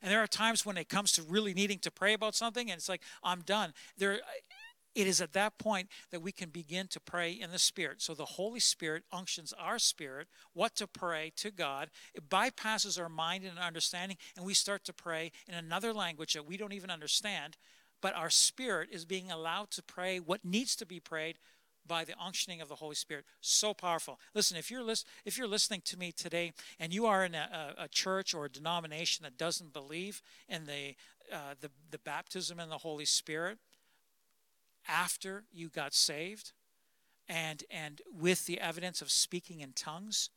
And there are times when it comes to really needing to pray about something and it's like, I'm done. There it is at that point that we can begin to pray in the Spirit. So the Holy Spirit unctions our spirit what to pray to God. It bypasses our mind and understanding, and we start to pray in another language that we don't even understand. But our spirit is being allowed to pray what needs to be prayed by the unctioning of the Holy Spirit. So powerful. Listen, if you're lis- if you're listening to me today and you are in a, a church or a denomination that doesn't believe in the, uh, the the baptism in the Holy Spirit, after you got saved and and with the evidence of speaking in tongues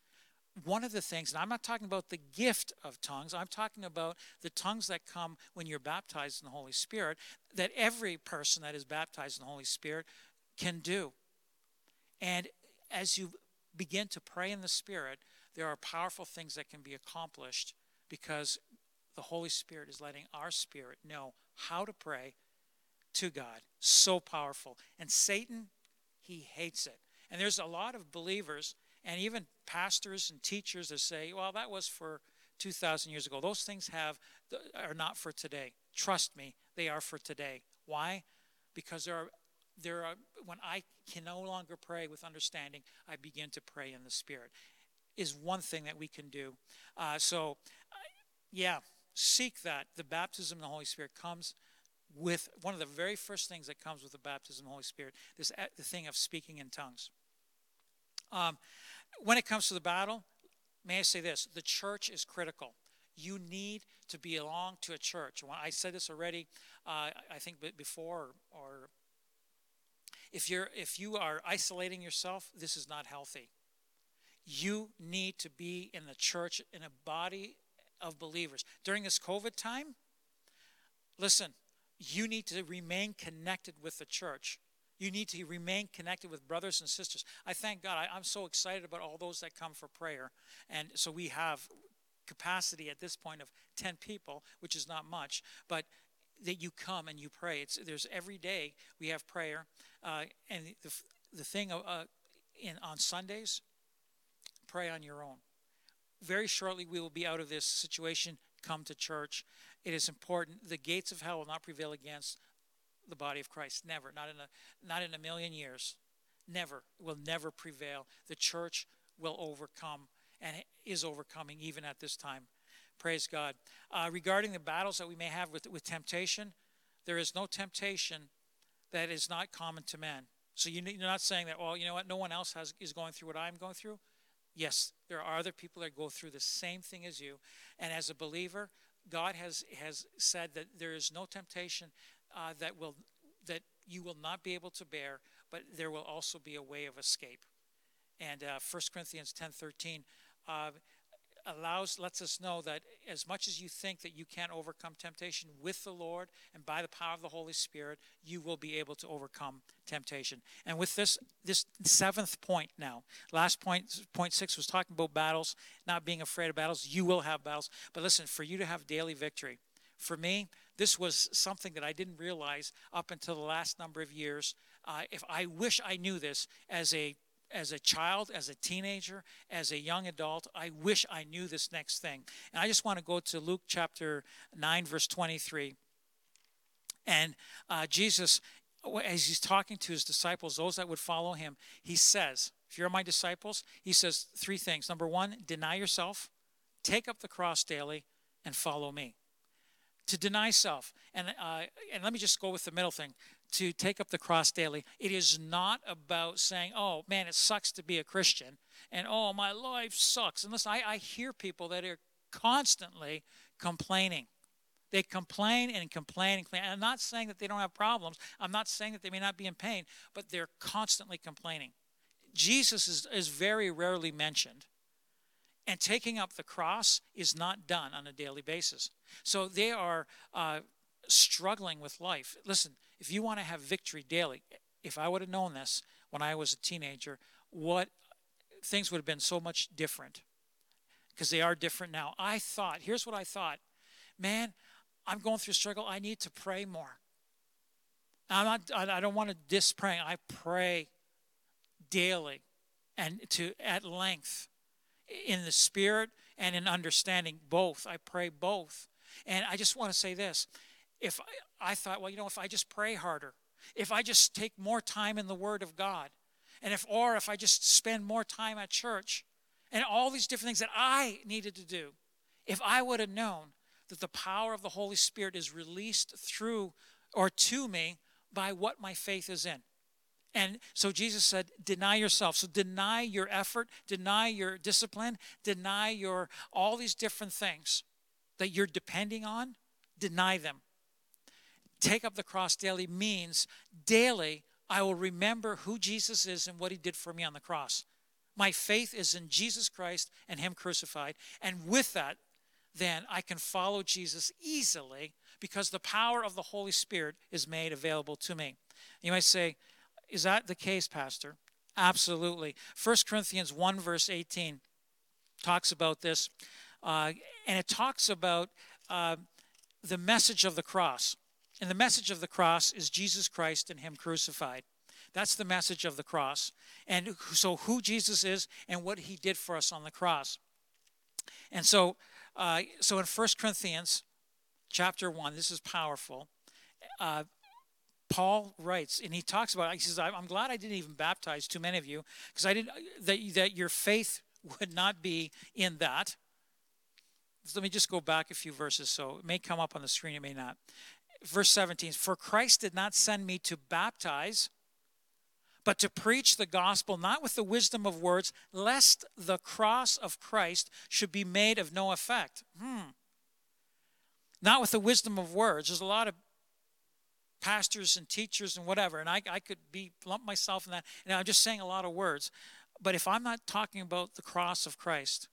one of the things and i'm not talking about the gift of tongues i'm talking about the tongues that come when you're baptized in the holy spirit that every person that is baptized in the holy spirit can do. And as you begin to pray in the Spirit, there are powerful things that can be accomplished because the Holy Spirit is letting our spirit know how to pray to God. So powerful. And Satan, he hates it. And there's a lot of believers and even pastors and teachers that say, well, that was for 2,000 years ago. Those things have are not for today. Trust me, they are for today. Why? Because there are there are when I can no longer pray with understanding, I begin to pray in the Spirit. Is one thing that we can do. Uh, so, uh, yeah, seek that. The baptism of the Holy Spirit comes with one of the very first things that comes with the baptism of the Holy Spirit. This uh, the thing of speaking in tongues. Um, when it comes to the battle, may I say this: the church is critical. You need to belong to a church. I said this already, uh, I think before, or if you're if you are isolating yourself, this is not healthy. You need to be in the church in a body of believers during this COVID time. Listen, you need to remain connected with the church. You need to remain connected with brothers and sisters. I thank God. I, am so excited about all those that come for prayer. And so we have capacity at this point of 10 people, which is not much, but that you come and you pray. It's, there's every day we have prayer. Uh, and the, the thing uh, in, on Sundays, pray on your own. Very shortly, we will be out of this situation. Come to church. It is important. The gates of hell will not prevail against the body of Christ. Never. Not in a not in a million years. Never. will never prevail. The church will overcome and is overcoming even at this time. Praise God. Uh, regarding the battles that we may have with, with temptation, there is no temptation that is not common to man. So you're not saying that, well, you know what, no one else has, is going through what I'm going through. Yes, there are other people that go through the same thing as you. And as a believer, God has, has said that there is no temptation uh, that will that you will not be able to bear, but there will also be a way of escape. And uh, 1 Corinthians 10:13 uh, allows lets us know that as much as you think that you can't overcome temptation with the Lord and by the power of the Holy Spirit, you will be able to overcome temptation. And with this this seventh point now, last point point six was talking about battles, not being afraid of battles. You will have battles, but listen, for you to have daily victory, for me, this was something that I didn't realize up until the last number of years. Uh, if I wish I knew this as a as a child, as a teenager, as a young adult, I wish I knew this next thing. And I just want to go to Luke chapter 9, verse 23. And uh, Jesus, as he's talking to his disciples, those that would follow him, he says, If you're my disciples, he says three things. Number one, deny yourself, take up the cross daily, and follow me to deny self. And, uh, and let me just go with the middle thing to take up the cross daily. It is not about saying, oh man, it sucks to be a Christian, and oh, my life sucks. And listen, I, I hear people that are constantly complaining. They complain and complain and complain. I'm not saying that they don't have problems. I'm not saying that they may not be in pain, but they're constantly complaining. Jesus is, is very rarely mentioned. And taking up the cross is not done on a daily basis. So they are uh, struggling with life. Listen, if you want to have victory daily, if I would have known this when I was a teenager, what things would have been so much different because they are different now. I thought, here's what I thought man, I'm going through struggle. I need to pray more. I'm not, I don't want to dis praying. I pray daily and to at length in the spirit and in understanding both. I pray both. And I just want to say this. If I, thought, well, you know, if I just pray harder, if I just take more time in the Word of God, and if, or if I just spend more time at church, and all these different things that I needed to do, if I would have known that the power of the Holy Spirit is released through or to me by what my faith is in. And so Jesus said, deny yourself. So deny your effort, deny your discipline, deny your all these different things that you're depending on, deny them. Take up the cross daily means daily I will remember who Jesus is and what he did for me on the cross. My faith is in Jesus Christ and him crucified. And with that, then I can follow Jesus easily because the power of the Holy Spirit is made available to me. You might say, is that the case, Pastor? Absolutely. 1 Corinthians 1, verse 18 talks about this, uh, and it talks about uh, the message of the cross. And the message of the cross is Jesus Christ and Him crucified. That's the message of the cross. And so, who Jesus is and what He did for us on the cross. And so, uh, so in 1 Corinthians chapter 1, this is powerful. Uh, Paul writes, and he talks about. He says, "I'm glad I didn't even baptize too many of you, because I didn't that that your faith would not be in that." So let me just go back a few verses. So it may come up on the screen, it may not. Verse 17: For Christ did not send me to baptize, but to preach the gospel, not with the wisdom of words, lest the cross of Christ should be made of no effect. Hmm. Not with the wisdom of words. There's a lot of pastors and teachers and whatever, and I, I could be lump myself in that. And I'm just saying a lot of words. But if I'm not talking about the cross of Christ,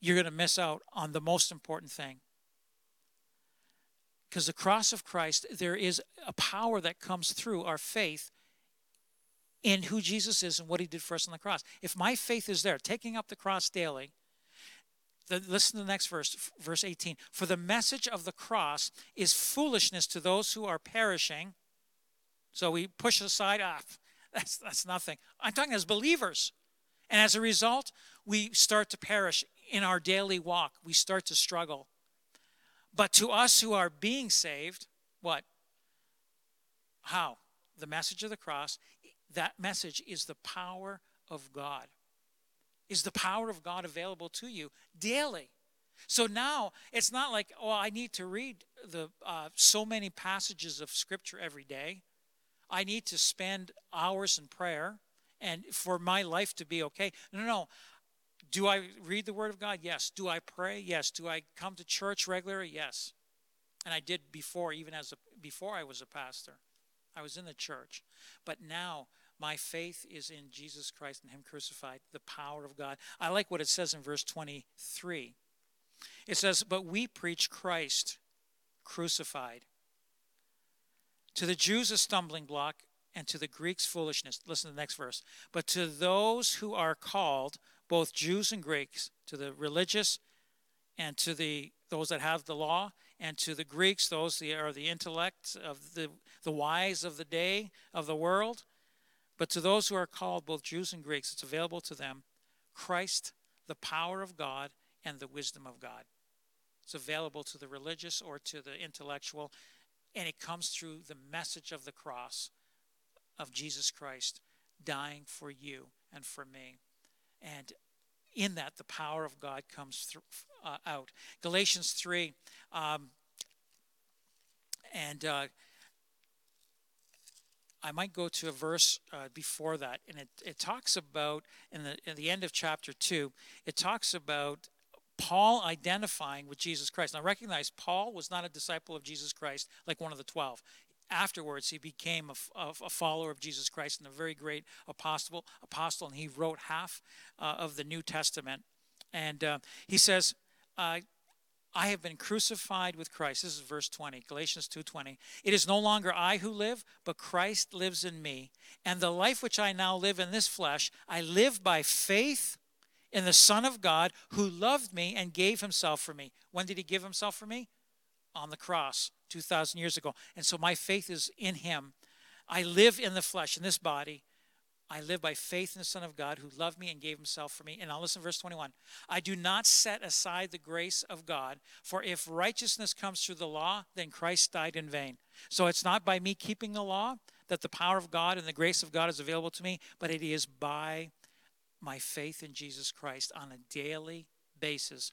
you're going to miss out on the most important thing. Because the cross of Christ, there is a power that comes through our faith in who Jesus is and what he did for us on the cross. If my faith is there, taking up the cross daily, the, listen to the next verse, verse 18. For the message of the cross is foolishness to those who are perishing. So we push aside, ah, that's, that's nothing. I'm talking as believers. And as a result, we start to perish in our daily walk. We start to struggle. But to us who are being saved, what? How? The message of the cross, that message is the power of God is the power of God available to you daily. So now it's not like, oh, I need to read the uh, so many passages of Scripture every day. I need to spend hours in prayer and for my life to be okay. No, no. Do I read the Word of God? Yes. Do I pray? Yes. Do I come to church regularly? Yes. And I did before, even as a, before I was a pastor. I was in the church. But now my faith is in Jesus Christ and Him crucified, the power of God. I like what it says in verse 23. It says, But we preach Christ crucified. To the Jews, a stumbling block, and to the Greeks, foolishness. Listen to the next verse. But to those who are called, both Jews and Greeks, to the religious and to the those that have the law, and to the Greeks, those that are the intellect of the, the wise of the day of the world, but to those who are called, both Jews and Greeks, it's available to them Christ, the power of God, and the wisdom of God. It's available to the religious or to the intellectual, and it comes through the message of the cross of Jesus Christ dying for you and for me. And in that, the power of God comes through, uh, out. Galatians 3, um, and uh, I might go to a verse uh, before that, and it, it talks about, in the, in the end of chapter 2, it talks about Paul identifying with Jesus Christ. Now, recognize Paul was not a disciple of Jesus Christ like one of the 12. Afterwards, he became a, a follower of Jesus Christ and a very great apostle, apostle and he wrote half uh, of the New Testament. And uh, he says, uh, I have been crucified with Christ. This is verse 20, Galatians 2:20. It is no longer I who live, but Christ lives in me. And the life which I now live in this flesh, I live by faith in the Son of God who loved me and gave himself for me. When did he give himself for me? On the cross 2000 years ago. And so my faith is in him. I live in the flesh in this body I live by faith in the Son of God who loved me and gave himself for me. And now listen to verse 21. I do not set aside the grace of God, for if righteousness comes through the law, then Christ died in vain. So it's not by me keeping the law that the power of God and the grace of God is available to me, but it is by my faith in Jesus Christ on a daily basis.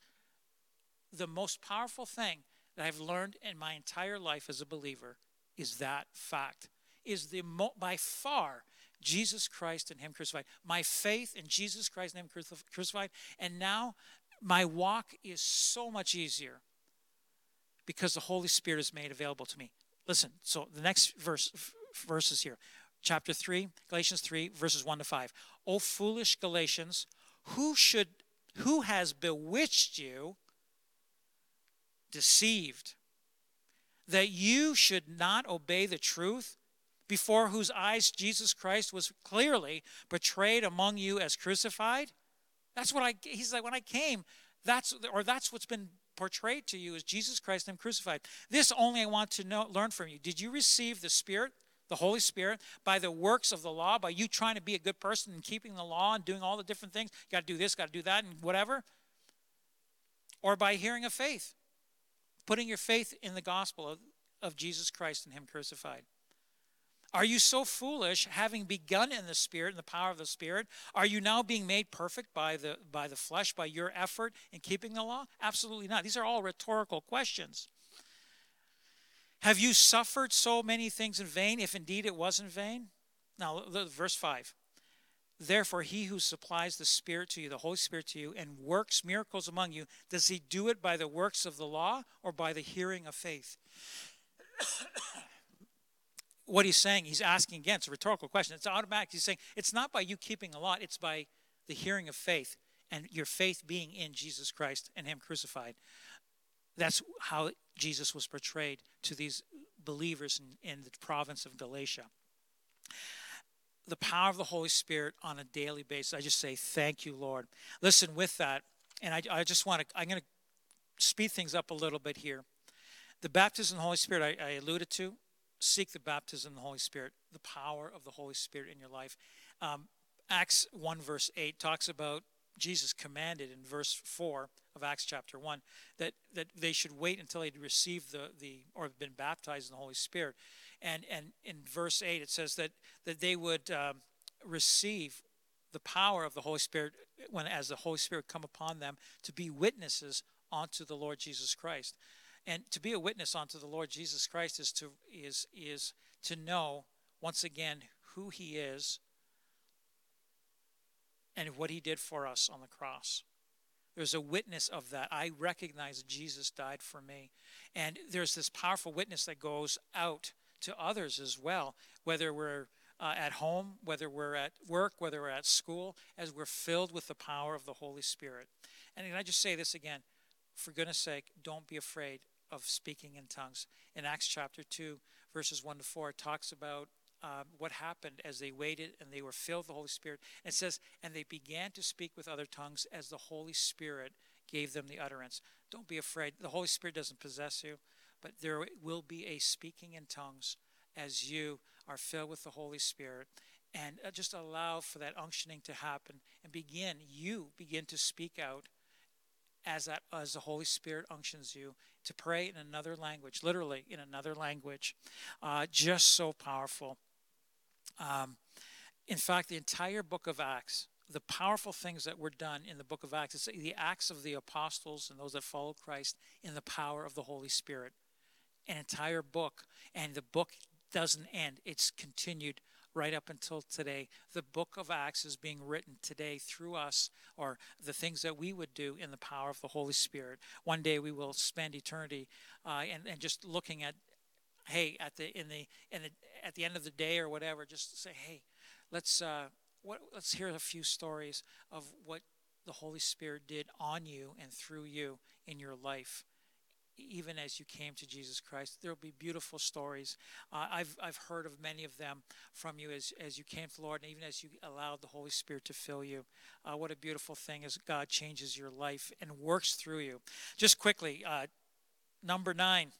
The most powerful thing that I've learned in my entire life as a believer is that fact. Is the by far Jesus Christ and Him crucified. My faith in Jesus Christ and Him crucified. And now my walk is so much easier because the Holy Spirit is made available to me. Listen, so the next verse verses here. Chapter 3, Galatians 3, verses 1 to 5. O foolish Galatians, who should who has bewitched you, deceived, that you should not obey the truth, before whose eyes Jesus Christ was clearly portrayed among you as crucified? That's what I, he's like, when I came, that's, or that's what's been portrayed to you as Jesus Christ and crucified. This only I want to know, learn from you. Did you receive the Spirit, the Holy Spirit, by the works of the law, by you trying to be a good person and keeping the law and doing all the different things? You Got to do this, got to do that, and whatever? Or by hearing of faith, putting your faith in the gospel of, of Jesus Christ and Him crucified? Are you so foolish, having begun in the Spirit, in the power of the Spirit? Are you now being made perfect by the, by the flesh, by your effort in keeping the law? Absolutely not. These are all rhetorical questions. Have you suffered so many things in vain, if indeed it was in vain? Now, verse 5. Therefore, he who supplies the Spirit to you, the Holy Spirit to you, and works miracles among you, does he do it by the works of the law or by the hearing of faith? what he's saying, he's asking again, it's a rhetorical question. It's automatic. He's saying it's not by you keeping a law, it's by the hearing of faith and your faith being in Jesus Christ and Him crucified. That's how Jesus was portrayed to these believers in, in the province of Galatia. The power of the Holy Spirit on a daily basis. I just say, Thank you, Lord. Listen, with that, and I, I just want to, I'm going to speed things up a little bit here. The baptism of the Holy Spirit I, I alluded to seek the baptism of the Holy Spirit, the power of the Holy Spirit in your life. Um, Acts 1, verse 8 talks about Jesus commanded in verse 4 of Acts chapter 1 that, that they should wait until they'd received the, the or have been baptized in the Holy Spirit. And, and in verse 8, it says that, that they would um, receive the power of the Holy Spirit when as the Holy Spirit come upon them to be witnesses unto the Lord Jesus Christ. And to be a witness unto the Lord Jesus Christ is to is is to know once again who he is and what he did for us on the cross. There's a witness of that. I recognize Jesus died for me. And there's this powerful witness that goes out to others as well, whether we're uh, at home, whether we're at work, whether we're at school, as we're filled with the power of the Holy Spirit. And can I just say this again? For goodness sake, don't be afraid of speaking in tongues. In Acts chapter 2, verses 1 to 4, it talks about um, what happened as they waited and they were filled with the Holy Spirit. It says, and they began to speak with other tongues as the Holy Spirit gave them the utterance. Don't be afraid. The Holy Spirit doesn't possess you, but there will be a speaking in tongues as you are filled with the Holy Spirit. And uh, just allow for that unctioning to happen and begin, you begin to speak out as that as the Holy Spirit unctions you to pray in another language, literally in another language. Uh, just so powerful. Um, in fact, the entire book of Acts, the powerful things that were done in the book of Acts, the acts of the apostles and those that followed Christ in the power of the Holy Spirit. An entire book, and the book doesn't end, it's continued right up until today. The book of Acts is being written today through us, or the things that we would do in the power of the Holy Spirit. One day we will spend eternity uh, and, and just looking at, hey, at the in the in the at the end of the day or whatever, just say, hey, let's uh, what let's hear a few stories of what the Holy Spirit did on you and through you in your life even as you came to Jesus Christ. There will be beautiful stories. Uh, I've, I've heard of many of them from you as, as you came to the Lord and even as you allowed the Holy Spirit to fill you. Uh, what a beautiful thing as God changes your life and works through you. Just quickly, uh, number nine,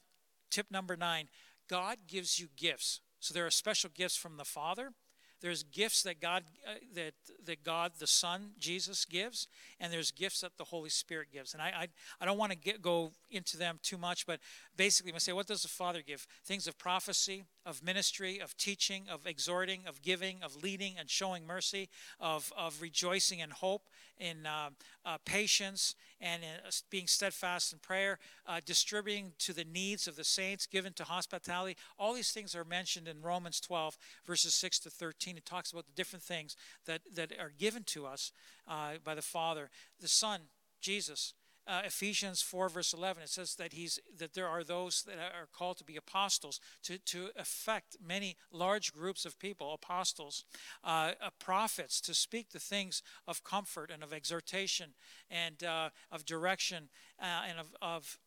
tip number nine God gives you gifts. So there are special gifts from the Father there's gifts that God uh, that that God the Son Jesus gives, and there's gifts that the Holy Spirit gives. And I I, I don't want to get, go into them too much, but basically, to say, what does the Father give? Things of prophecy, of ministry, of teaching, of exhorting, of giving, of leading and showing mercy, of of rejoicing and hope, in uh, uh, patience, and uh, being steadfast in prayer, uh, distributing to the needs of the saints, given to hospitality. All these things are mentioned in Romans 12, verses 6 to 13. It talks about the different things that, that are given to us uh, by the Father. The Son, Jesus, uh, Ephesians 4 verse 11 it says that he's that there are those that are called to be apostles to to affect many large groups of people apostles uh, uh, prophets to speak the things of comfort and of exhortation and uh, of direction uh, and of, of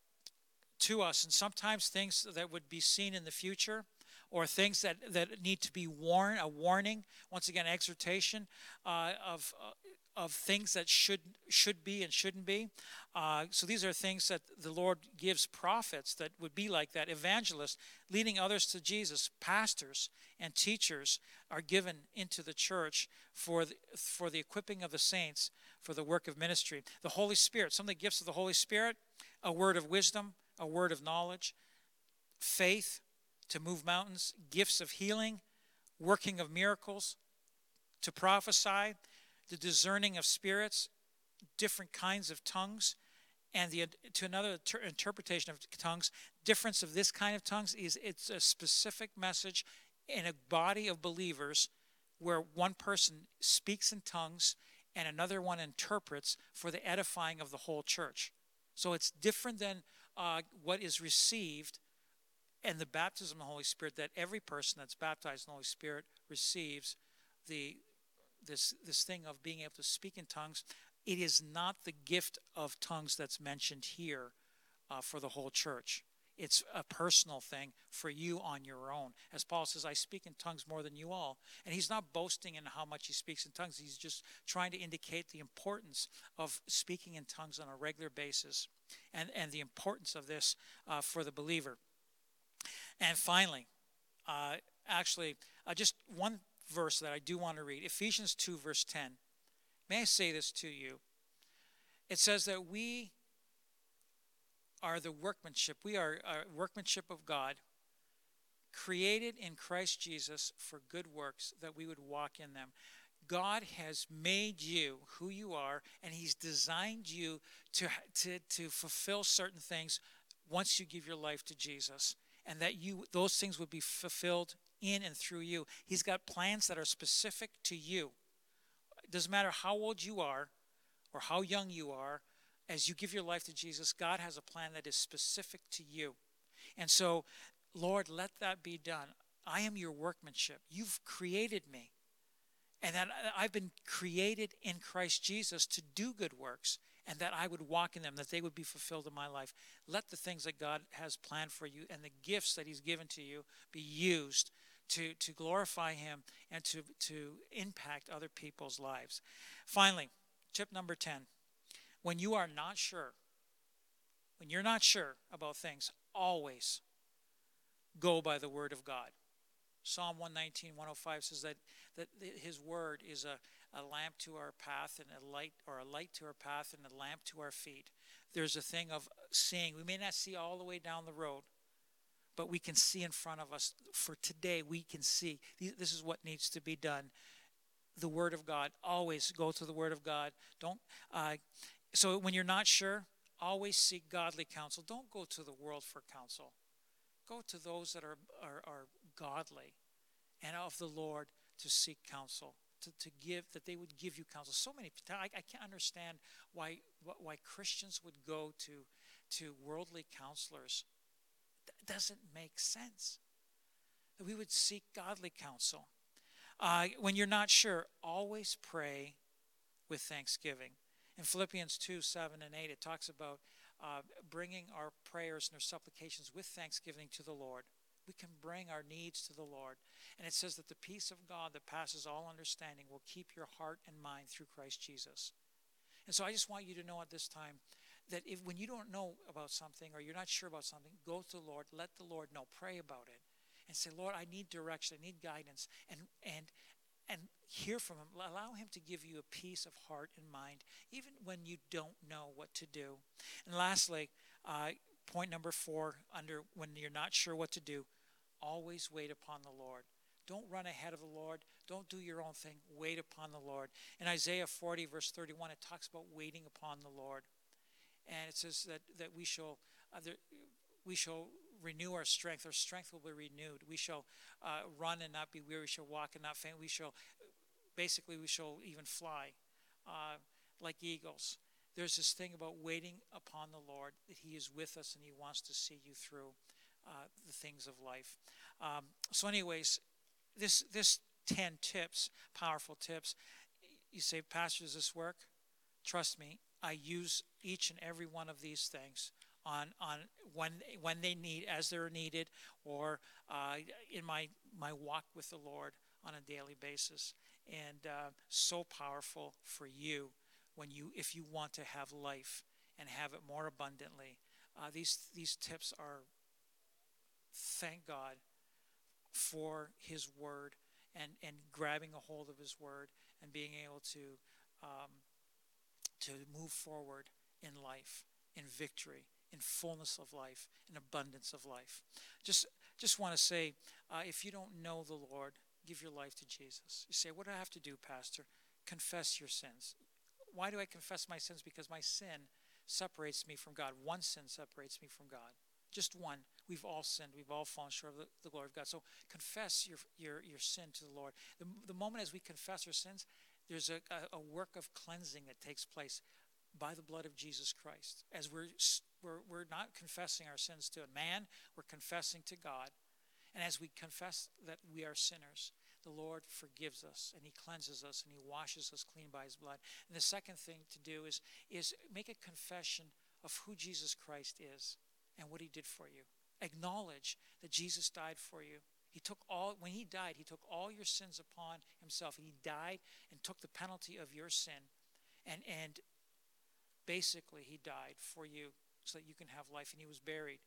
to us. And sometimes things that would be seen in the future or things that, that need to be warned, a warning, once again, exhortation uh, of, uh, of things that should, should be and shouldn't be. Uh, so these are things that the Lord gives prophets that would be like that. Evangelists, leading others to Jesus, pastors and teachers are given into the church for the, for the equipping of the saints for the work of ministry. The Holy Spirit, some of the gifts of the Holy Spirit, a word of wisdom, a word of knowledge, faith to move mountains, gifts of healing, working of miracles, to prophesy, the discerning of spirits, different kinds of tongues, and the to another ter- interpretation of tongues. Difference of this kind of tongues is it's a specific message in a body of believers where one person speaks in tongues and another one interprets for the edifying of the whole church. So it's different than uh, what is received and the baptism of the Holy Spirit that every person that's baptized in the Holy Spirit receives the this this thing of being able to speak in tongues. It is not the gift of tongues that's mentioned here uh, for the whole church. It's a personal thing for you on your own. As Paul says, I speak in tongues more than you all. And he's not boasting in how much he speaks in tongues. He's just trying to indicate the importance of speaking in tongues on a regular basis and, and the importance of this uh, for the believer. And finally, uh, actually, uh, just one verse that I do want to read Ephesians 2, verse 10. May I say this to you? It says that we are the workmanship, we are a workmanship of God, created in Christ Jesus for good works that we would walk in them. God has made you who you are, and He's designed you to, to, to fulfill certain things once you give your life to Jesus and that you those things would be fulfilled in and through you. He's got plans that are specific to you. It doesn't matter how old you are or how young you are, as you give your life to Jesus, God has a plan that is specific to you. And so, Lord, let that be done. I am your workmanship. You've created me. And that I've been created in Christ Jesus to do good works and that I would walk in them, that they would be fulfilled in my life. Let the things that God has planned for you and the gifts that He's given to you be used to, to glorify Him and to, to impact other people's lives. Finally, tip number 10 when you are not sure, when you're not sure about things, always go by the Word of God. Psalm 119, 105 says that, that His Word is a a lamp to our path and a light or a light to our path and a lamp to our feet. There's a thing of seeing. We may not see all the way down the road, but we can see in front of us. For today, we can see. This is what needs to be done. The Word of God. Always go to the Word of God. Don't. Uh, so when you're not sure, always seek godly counsel. Don't go to the world for counsel. Go to those that are, are, are godly and of the Lord to seek counsel to, to give that they would give you counsel so many I, I can't understand why why christians would go to to worldly counselors doesn't make sense that we would seek godly counsel uh, when you're not sure always pray with thanksgiving in philippians 2 7 and 8 it talks about uh, bringing our prayers and our supplications with thanksgiving to the lord we can bring our needs to the Lord. And it says that the peace of God that passes all understanding will keep your heart and mind through Christ Jesus. And so I just want you to know at this time that if when you don't know about something or you're not sure about something, go to the Lord, let the Lord know, pray about it, and say, Lord, I need direction, I need guidance, and and and hear from him. Allow him to give you a peace of heart and mind, even when you don't know what to do. And lastly, uh, point number four under when you're not sure what to do always wait upon the lord. Don't run ahead of the lord. Don't do your own thing. Wait upon the lord. In isaiah 40 verse 31 it talks about waiting upon the lord and it says that, that we shall uh, there, we shall renew our strength our strength will be renewed we shall uh, run and not be weary we shall walk and not faint we shall basically we shall even fly uh, like eagles there's this thing about waiting upon the Lord, that He is with us and He wants to see you through uh, the things of life. Um, so, anyways, this this ten tips, powerful tips. You say, Pastor, does this work? Trust me, I use each and every one of these things on on when when they need as they're needed, or uh, in my my walk with the Lord on a daily basis, and uh, so powerful for you when you if you want to have life and have it more abundantly. Uh, these these tips are thank God for His Word and and grabbing a hold of His Word and being able to um, to move forward in life, in victory, in fullness of life, in abundance of life. Just just want to say, uh, if you don't know the Lord, give your life to Jesus. You say, what do I have to do, Pastor? Confess your sins. Why do I confess my sins? Because my sin separates me from God. One sin separates me from God. Just one. We've all sinned. We've all fallen short of the, the glory of God. So confess your, your, your sin to the Lord. The, the moment as we confess our sins, there's a, a, work of cleansing that takes place by the blood of Jesus Christ. As we're, we're, we're not confessing our sins to a man, we're confessing to God. And as we confess that we are sinners, the Lord forgives us and He cleanses us and He washes us clean by His blood. And the second thing to do is, is make a confession of who Jesus Christ is and what He did for you. Acknowledge that Jesus died for you. He took all, when He died, He took all your sins upon Himself. He died and took the penalty of your sin. And, and basically, He died for you so that you can have life. And He was buried,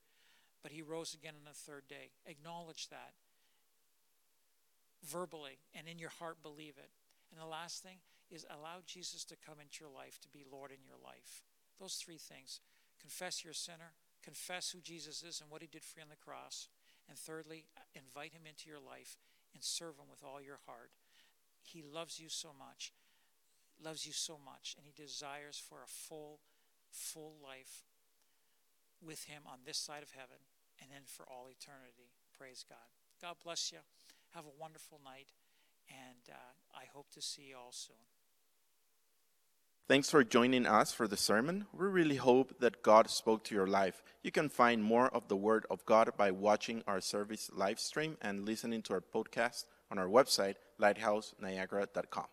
but He rose again on the third day. Acknowledge that verbally and in your heart believe it. And the last thing is allow Jesus to come into your life, to be Lord in your life. Those three things confess you're a sinner, confess who Jesus is and what he did for you on the cross, and thirdly, invite him into your life and serve him with all your heart. He loves you so much, loves you so much, and he desires for a full, full life with him on this side of heaven and then for all eternity. Praise God. God bless you. Have a wonderful night, and uh, I hope to see you all soon. Thanks for joining us for the sermon. We really hope that God spoke to your life. You can find more of the Word of God by watching our service live stream and listening to our podcast on our website, lighthouseNiagara.com.